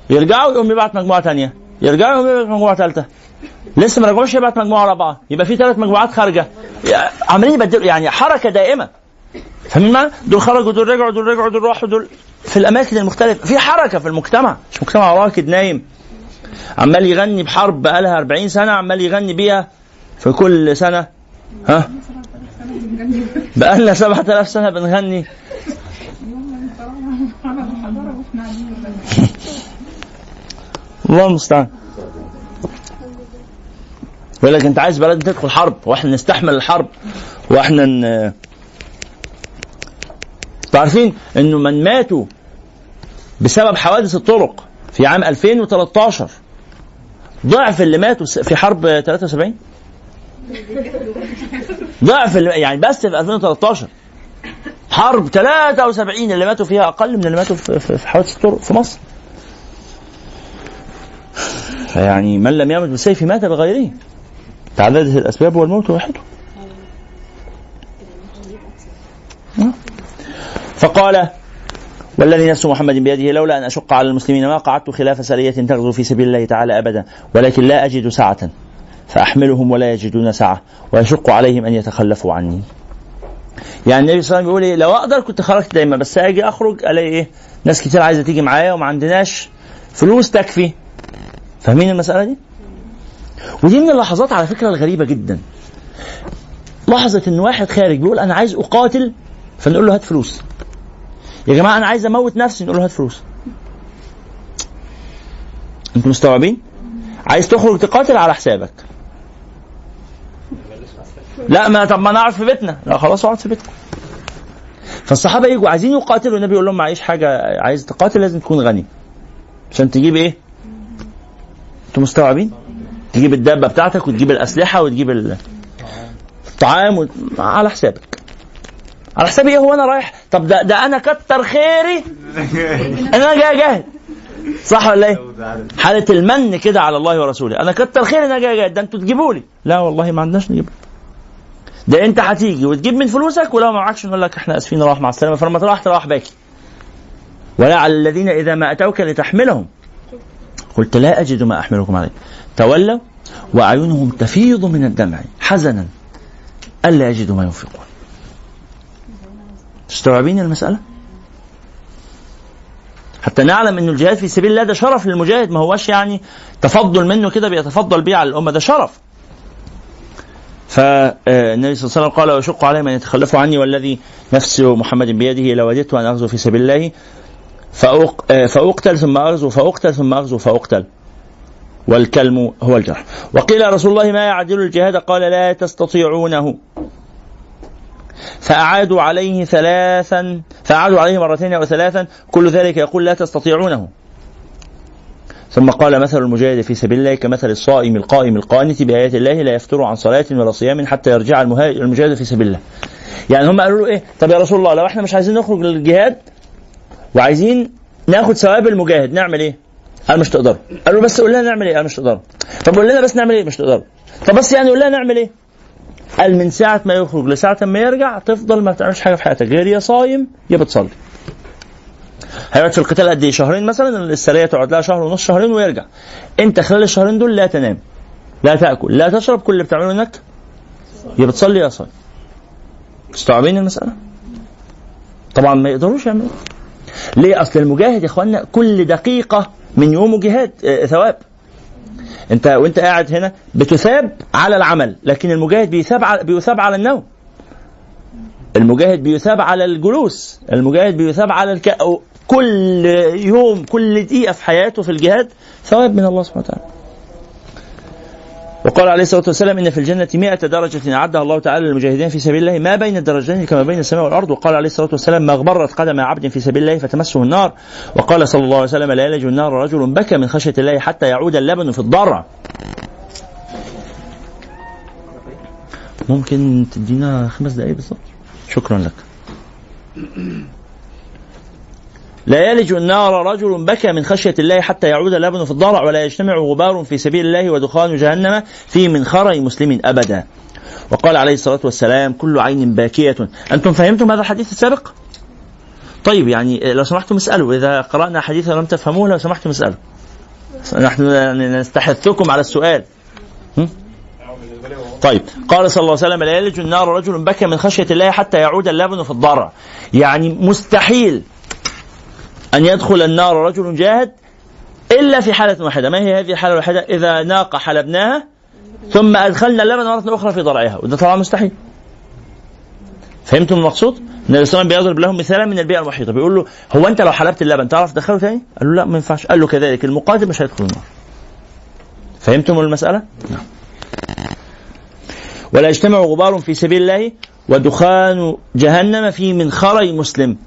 يرجعوا يقوم يبعت مجموعة ثانية يرجعوا يقوم يبعت مجموعة ثالثه لسه ما رجعوش يبعت مجموعة رابعة. يبقى في ثلاث مجموعات خارجة. عمالين يبدلوا. يعني حركة دائمة. فاهمين؟ دول خرجوا دول رجعوا دول رجعوا دول راحوا دول في الأماكن المختلفة. في حركة في المجتمع. مش مجتمع راكد نايم. عمال يغني بحرب بقالها 40 سنة عمال يغني بيها في كل سنة. ها؟ بقالنا 7000 سنة بنغني. الله المستعان. يقول لك أنت عايز بلد تدخل حرب وإحنا نستحمل الحرب وإحنا ن... عارفين انه من ماتوا بسبب حوادث الطرق في عام 2013 ضعف اللي ماتوا في حرب 73 ضعف ال- يعني بس في 2013 حرب 73 اللي ماتوا فيها أقل من اللي ماتوا في, حوادث الطرق في مصر. فيعني من لم يمت بالسيف مات بغيره. تعددت الأسباب والموت واحدة فقال والذي نفس محمد بيده لولا أن أشق على المسلمين ما قعدت خلاف سرية تغزو في سبيل الله تعالى أبدا ولكن لا أجد سعه فأحملهم ولا يجدون سعه ويشق عليهم أن يتخلفوا عني. يعني النبي صلى الله عليه وسلم بيقول إيه لو أقدر كنت خرجت دايما بس أجي أخرج ألاقي إيه ناس كتير عايزة تيجي معايا وما عندناش فلوس تكفي. فاهمين المسألة دي؟ ودي من اللحظات على فكرة الغريبة جدا. لحظة إن واحد خارج بيقول أنا عايز أقاتل فنقول له هات فلوس. يا جماعة أنا عايز أموت نفسي نقول له هات فلوس. أنتوا مستوعبين؟ عايز تخرج تقاتل على حسابك. لا ما طب ما نعرف في بيتنا. لا خلاص أقعد في بيتكم. فالصحابة يجوا عايزين يقاتلوا. النبي يقول لهم معيش حاجة عايز تقاتل لازم تكون غني. عشان تجيب إيه؟ أنتوا مستوعبين؟ تجيب الدابة بتاعتك وتجيب الأسلحة وتجيب ال- الطعام وت... على حسابك. على حسابي إيه هو أنا رايح؟ طب ده ده أنا كتر خيري. ان أنا جاي اجاهد صح ولا إيه؟ حالة المن كده على الله ورسوله، أنا كتر خير إن أنا جاي جاي ده أنتوا تجيبوا لي، لا والله ما عندناش نجيب. ده أنت هتيجي وتجيب من فلوسك ولو ما معكش نقول لك إحنا آسفين روح مع السلامة. فلما تروح تروح باكي. ولا على الذين إذا ما أتوك لتحملهم. قلت لا أجد ما أحملكم عليه تولوا وأعينهم تفيض من الدمع حزنا. ألا يجدوا ما ينفقون. تستوعبين المسألة؟ حتى نعلم إن الجهاد في سبيل الله ده شرف للمجاهد ما هوش يعني تفضل منه كده بيتفضل بيه على الأمة ده شرف. فالنبي صلى الله عليه وسلم قال ويشق عليهم أن يتخلفوا عني والذي نفس محمد بيده لوددت ان أغزو في سبيل الله. آه، فأقتل ثم أغزو فأقتل ثم أغزو فأقتل. والكلم هو الجرح. وقيل رسول الله ما يعدل الجهاد قال لا تستطيعونه. فأعادوا عليه ثلاثا فأعادوا عليه مرتين أو ثلاثا كل ذلك يقول لا تستطيعونه. ثم قال مثل المجاهد في سبيل الله كمثل الصائم القائم القانت بآيات الله لا يفتر عن صلاة ولا صيام حتى يرجع المجاهد في سبيل الله. يعني هم قالوا له إيه؟ طب يا رسول الله لو إحنا مش عايزين نخرج للجهاد وعايزين ناخد ثواب المجاهد نعمل إيه؟ قال مش تقدروا. قالوا بس قول لنا نعمل إيه؟ قال مش تقدروا. طب قول لنا بس نعمل إيه؟ مش تقدروا. طب بس يعني قول لنا نعمل إيه؟ قال من ساعة ما يخرج لساعة ما يرجع تفضل ما بتعملش حاجة في حياتك غير يا صايم يا بتصلي. هيقعد في القتال قد إيه؟ شهرين مثلا السرية تقعد لها شهر ونص شهرين ويرجع. أنت خلال الشهرين دول لا تنام لا تأكل لا تشرب كل اللي بتعمله إنك يا بتصلي يا صايم. مستوعبين المسألة؟ طبعا ما يقدروش يعملوا ليه؟ أصل المجاهد يا اخوانا كل دقيقة من يومه جهاد آه، ثواب. انت وانت قاعد هنا بتثاب على العمل لكن المجاهد بيثاب على بيثاب على النوم. المجاهد بيثاب على الجلوس المجاهد بيثاب على الك... كل يوم كل دقيقة في حياته في الجهاد ثواب من الله سبحانه وتعالى. وقال عليه الصلاة والسلام إن في الجنة مئة درجة أعدها الله تعالى للمجاهدين في سبيل الله. ما بين الدرجتين كما بين السماء والأرض؟ وقال عليه الصلاة والسلام ما غبرت قدم عبد في سبيل الله فتمسه النار. وقال صلى الله عليه وسلم لا يلج النار رجل بكى من خشية الله حتى يعود اللبن في الضرع ممكن تدينا خمس دقايق بالظبط؟ شكرا لك. لا يلج النار رجل بكى من خشية الله حتى يعود اللبن في الضرع ولا يجتمع غبار في سبيل الله ودخان جهنم في منخري مسلم أبدا. وقال عليه الصلاة والسلام كل عين باكية. أنتم فهمتم هذا الحديث السابق؟ طيب يعني لو سمحتم اسألوا إذا قرأنا حديثا لم تفهموه لو سمحتم اسألوا. نحن نستحثكم على السؤال؟ طيب قال صلى الله عليه وسلم لا يلج النار رجل بكى من خشية الله حتى يعود اللبن في الضرع. يعني مستحيل. أن يدخل النار رجل جاهد إلا في حالة واحدة. ما هي هذه الحالة الواحدة إذا ناقة حلبناها ثم أدخلنا اللبن مرة أخرى في ضرعها. وده طبعا مستحيل. فهمتم المقصود؟ النبي صلى الله عليه وسلم بيضرب لهم مثالا من البيئة المحيطة. بيقول له هو أنت لو حلبت اللبن تعرف تدخله تاني؟ قال له لا ما ينفعش. قال له كذلك المقاتل مش هيدخل النار. فهمتم المسألة؟ نعم. ولا يجتمع غبار في سبيل الله ودخان جهنم في منخري مسلم.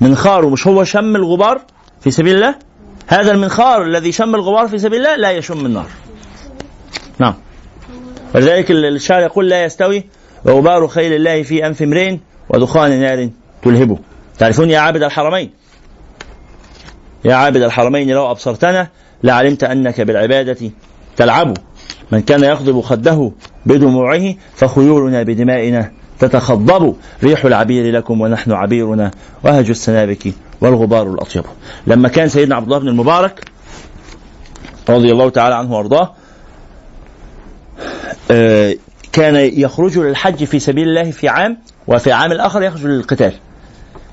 منخاره مش هو شم الغبار في سبيل الله؟ هذا المنخار الذي شم الغبار في سبيل الله لا يشم النار. نعم. ولذلك الشاعر يقول لا يستوي غبار خيل الله في أنف امرئ ودخان نار تلهبه. تعرفون يا عابد الحرمين؟ يا عابد الحرمين لو أبصرتنا لعلمت أنك بالعبادة تلعب. من كان يغضب خده بدموعه فخيولنا بدمائنا تتخضب ريح العبير لكم ونحن عبيرنا وهج السنابك والغبار الأطيب. لما كان سيدنا عبد الله بن المبارك رضي الله تعالى عنه وأرضاه آه، كان يخرج للحج في سبيل الله في عام وفي عام الآخر يخرج للقتال.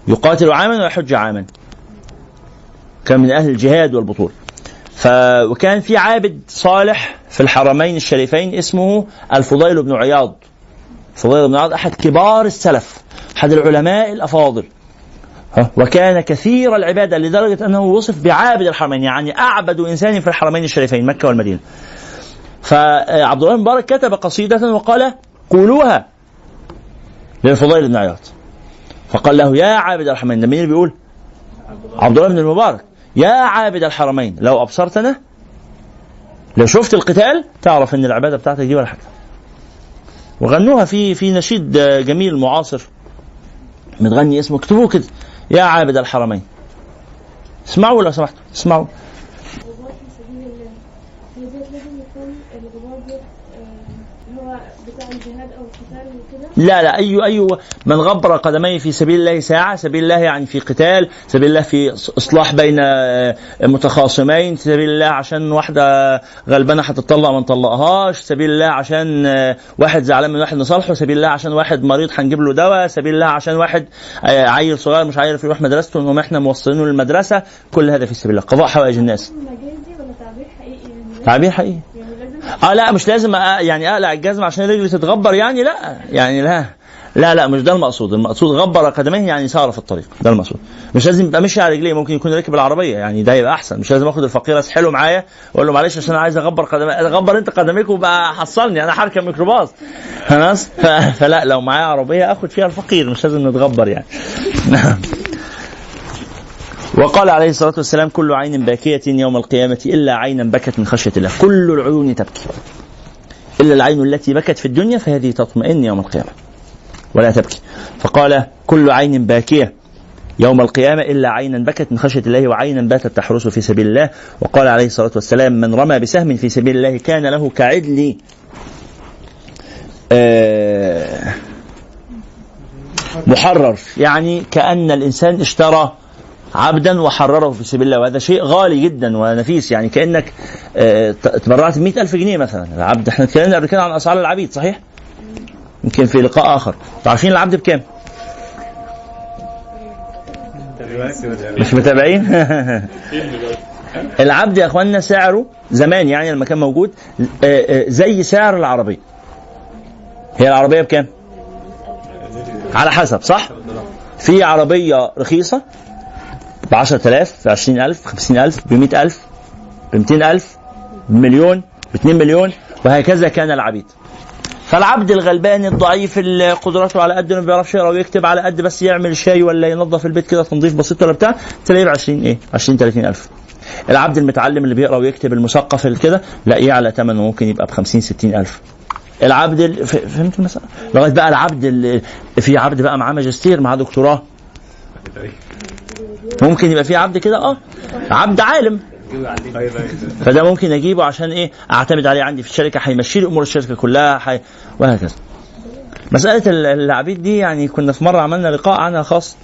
يقاتل عاما ويحج عاما. كان من أهل الجهاد والبطول. ف... وكان في عابد صالح في الحرمين الشريفين اسمه الفضيل بن عياض. الفضيل بن عياض أحد كبار السلف أحد العلماء الأفاضل وكان كثير العبادة لدرجة أنه وصف بعابد الحرمين يعني أعبد إنسان في الحرمين الشريفين مكة والمدينة فعبد الله مبارك كتب قصيدة وقال قولوها للفضيل بن عياض فقال له يا عابد الحرمين ده مين اللي بيقول؟ عبد الله بن المبارك يا عابد الحرمين لو أبصرتنا لو شفت القتال تعرف إن العبادة بتاعتك دي ولا حاجة. وغنوها في في نشيد جميل معاصر. متغني اسمه اكتبوه كده. يا عابد الحرمين. اسمعوا لو سمحتوا. اسمعوا الغبار في سبيل الله هي ديت لازم يكون الغبار ديت آه، اللي هو بتاع الجهاد أو القتال وكده لا لا أي أي من غبر قدميه في سبيل الله ساعة سبيل الله يعني في قتال سبيل الله في إصلاح بين آه، متخاصمين سبيل الله عشان واحدة غلبانة هتطلق ما نطلقهاش سبيل الله عشان آه، واحد زعلان من واحد نصالحه سبيل الله عشان واحد مريض هنجيب له دواء سبيل الله عشان واحد آه، عيل صغير مش عارف يروح مدرسته نقوم إحنا موصلينه للمدرسة كل هذا في سبيل الله. قضاء حوائج الناس. تعبير حقيقي. آه لا مش لازم أ- يعني اقلع الجزمة عشان رجلي تتغبر يعني لا يعني لا لا لا مش ده المقصود. المقصود غبر قدميه يعني سار في الطريق ده المقصود. مش لازم يبقى مشي على رجليه ممكن يكون راكب العربية يعني ده يبقى أحسن. مش لازم آخد الفقير أسحله معايا واقول له معلش عشان أنا عايز أغبر قدمي غبر أنت قدميك وبقى حصلني أنا هركب ميكروباص. خلاص؟ فلا لو معايا عربية آخد فيها الفقير مش لازم نتغبر يعني. نعم. وقال عليه الصلاة والسلام كل عين باكية يوم القيامة إلا عينا بكت من خشية الله. كل العيون تبكي. إلا العين التي بكت في الدنيا فهذه تطمئن يوم القيامة. ولا تبكي. فقال كل عين باكية يوم القيامة إلا عينا بكت من خشية الله وعينا باتت تحرس في سبيل الله. وقال عليه الصلاة والسلام من رمى بسهم في سبيل الله كان له كعدل. آه، محرر. يعني كأن الإنسان اشترى عبدا وحرره في سبيل الله وهذا شيء غالي جدا ونفيس يعني كأنك آه، تبرعت ب ألف جنيه مثلا العبد إحنا اتكلمنا قبل كده عن أسعار العبيد صحيح؟ يمكن في لقاء أنتوا عارفين العبد بكام؟ مش متابعين؟ العبد يا أخوانا سعره زمان يعني لما كان موجود آه، آه، زي سعر العربية هي العربية بكام؟ على حسب صح؟ في عربية رخيصة ب 10000 ب 20000 ب 50000 ب 100000 ب 200000 بمليون ب 2 مليون وهكذا كان العبيد. فالعبد الغلبان الضعيف اللي قدراته على قد ما بيعرفش يقرأ ويكتب على قد بس يعمل شاي ولا ينظف البيت كده تنظيف بسيط ولا بتاع تلاقيه ب 20 إيه؟ 20 30 الف العبد المتعلم اللي بيقرأ ويكتب المثقف اللي كده لا يعلى ثمنه ممكن يبقى ب 50 60 الف العبد ال- ف- فهمت المسألة؟ لغاية بقى العبد اللي في عبد بقى معاه ماجستير معاه دكتوراه. ممكن يبقى في عبد كده؟ آه. عبد عالم. فده ممكن أجيبه عشان إيه؟ أعتمد عليه عندي في الشركة هيمشي لي أمور الشركة كلها حي... وهكذا. مسألة ال- العبيد دي يعني كنا في مرة عملنا لقاء عنها خاص.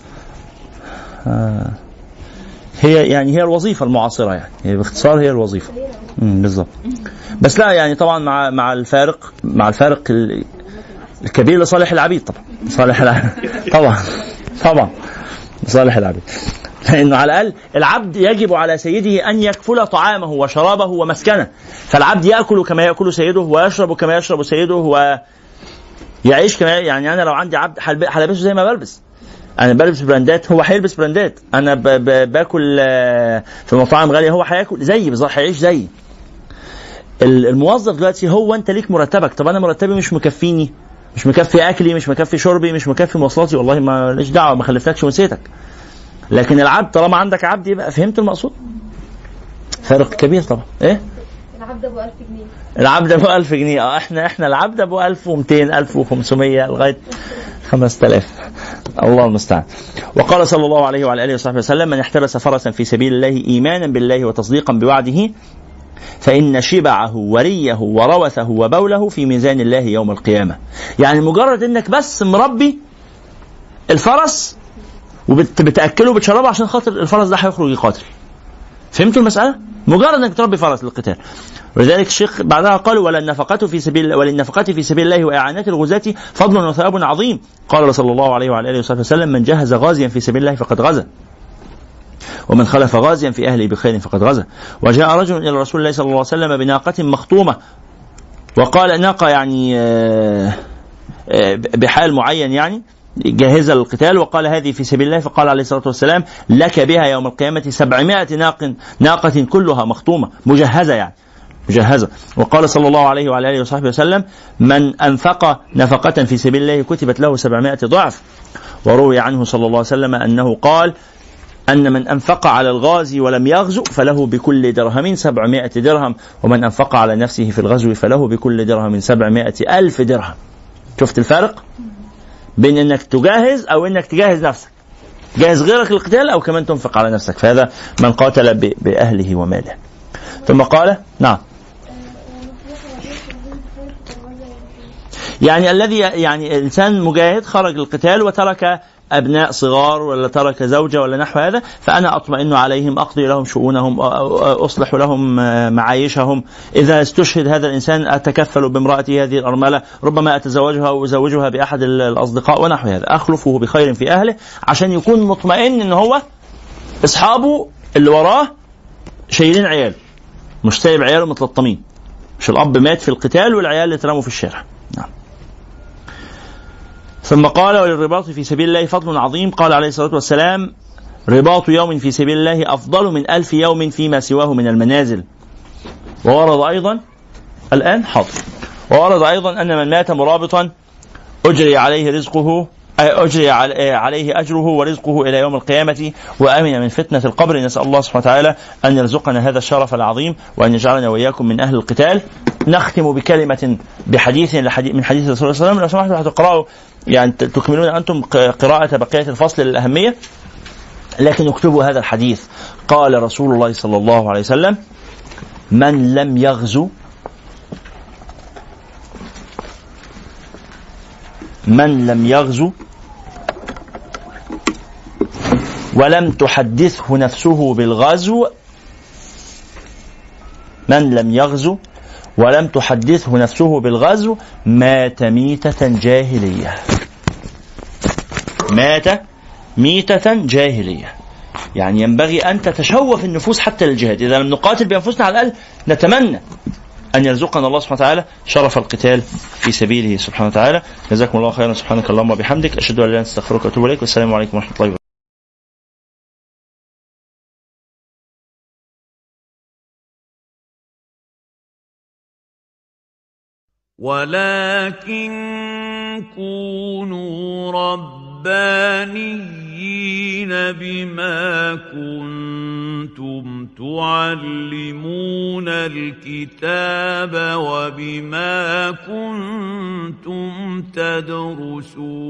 آه. هي يعني هي الوظيفة المعاصرة يعني هي باختصار هي الوظيفة. بالظبط بس لا يعني طبعا مع مع الفارق مع الفارق ال- الكبير لصالح العبيد طبعا. صالح العبيد طبعا. طبعا. لصالح العبيد. لأنه على الأقل العبد يجب على سيده أن يكفل طعامه وشرابه ومسكنه. فالعبد يأكل كما يأكل سيده ويشرب كما يشرب سيده ويعيش كما يعني أنا لو عندي عبد هلب- هلبسه زي ما بلبس. أنا بلبس براندات هو هيلبس براندات. أنا باكل آه، في مطاعم غالية هو هياكل زيي بالظبط هيعيش زيي. ال- الموظف دلوقتي هو أنت ليك مرتبك. طب أنا مرتبي مش مكفيني مش مكفي أكلي مش مكفي شربي مش مكفي مواصلاتي والله ما ليش دعوة ما خلفتكش ونسيتك. لكن العبد طالما عندك عبد يبقى فهمت المقصود؟ فرق كبير طبعا. إيه؟ العبد أبو 1000 جنيه. العبد أبو 1000 جنيه. آه إحنا إحنا العبد أبو 1200 1500 لغاية 5000 الله المستعان. وقال صلى الله عليه وعلى آله وصحبه وسلم من احتبس فرسا في سبيل الله ايمانا بالله وتصديقا بوعده فإن شبعه وريه وروثه وبوله في ميزان الله يوم القيامة. يعني مجرد إنك بس مربي الفرس وبتأكله وبتشربه عشان خاطر الفرس ده هيخرج يقاتل. فهمتوا المسألة؟ مجرد إنك تربي فرس للقتال. ولذلك الشيخ بعدها قال ولا النفقة في سبيل وللنفقة في سبيل الله وإعانة الغزاة فضل وثواب عظيم. قال صلى الله عليه وعلى آله وصحبه وسلم من جهز غازيا في سبيل الله فقد غزا. ومن خلف غازيا في أهله بخير فقد غزا. وجاء رجل إلى رسول الله صلى الله عليه وسلم بناقة مخطومة. وقال ناقة يعني آه، آه، بحال معين يعني. جاهزة للقتال وقال هذه في سبيل الله فقال عليه الصلاة والسلام لك بها يوم القيامة سبعمائة ناق ناقة كلها مخطومة مجهزة يعني مجهزة. وقال صلى الله عليه وعلى آله وصحبه وسلم من أنفق نفقة في سبيل الله كتبت له سبعمائة ضعف. وروي عنه صلى الله عليه وسلم أنه قال أن من أنفق على الغازي ولم يغزو فله بكل درهم سبعمائة درهم ومن أنفق على نفسه في الغزو فله بكل درهم سبعمائة ألف درهم. شفت الفرق بين أنك تجهز أو أنك تجهز نفسك. جهز غيرك للقتال أو كمان تنفق على نفسك. فهذا من قاتل بأهله وماله. ثم قال نعم. يعني الذي يعني انسان مجاهد خرج للقتال وترك أبناء صغار ولا ترك زوجة ولا نحو هذا فأنا أطمئن عليهم أقضي لهم شؤونهم أصلح لهم معايشهم. إذا استشهد هذا الإنسان أتكفل بامراته هذه الأرملة ربما أتزوجها أو ازوجها باحد الأصدقاء ونحو هذا. أخلفه بخير في أهله عشان يكون مطمئن إن هو أصحابه اللي وراه شايلين عياله مش سايب عياله متلطمين. مش الأب مات في القتال والعيال اللي اترموا في الشارع. ثم قال وللرباط في سبيل الله فضل عظيم. قال عليه الصلاة والسلام رباط يوم في سبيل الله أفضل من ألف يوم فيما سواه من المنازل. وورد أيضا الآن حاضر وورد أيضا أن من مات مرابطا أجري عليه رزقه أجري عليه أجره ورزقه إلى يوم القيامة. وأمن من فتنة القبر. نسأل الله سبحانه وتعالى أن يرزقنا هذا الشرف العظيم وأن يجعلنا وإياكم من أهل القتال. نختم بكلمة بحديث من حديث رسول الله صلى الله عليه وسلم. لو سمحتوا هتقرأوا يعني تكملون أنتم قراءة بقية الفصل للأهمية؟ لكن اكتبوا هذا الحديث. قال رسول الله صلى الله عليه وسلم من لم يغزو من لم يغزو ولم تحدثه نفسه بالغزو من لم يغزو ولم تحدثه نفسه بالغزو مات ميتة جاهلية. مات ميتة جاهلية. يعني ينبغي أن تتشوف النفوس حتى للجهاد. إذا لم نقاتل بأنفسنا على الأقل نتمنى أن يرزقنا الله سبحانه وتعالى شرف القتال في سبيله سبحانه وتعالى. جزاكم الله خيرا. سبحانك اللهم وبحمدك. أشهد أن لا إله إلا أنت أستغفرك وأتوب إليك. والسلام عليكم ورحمة الله وبركاته. ولكن كونوا ربانيين بما كنتم تعلمون الكتاب وبما كنتم تدرسون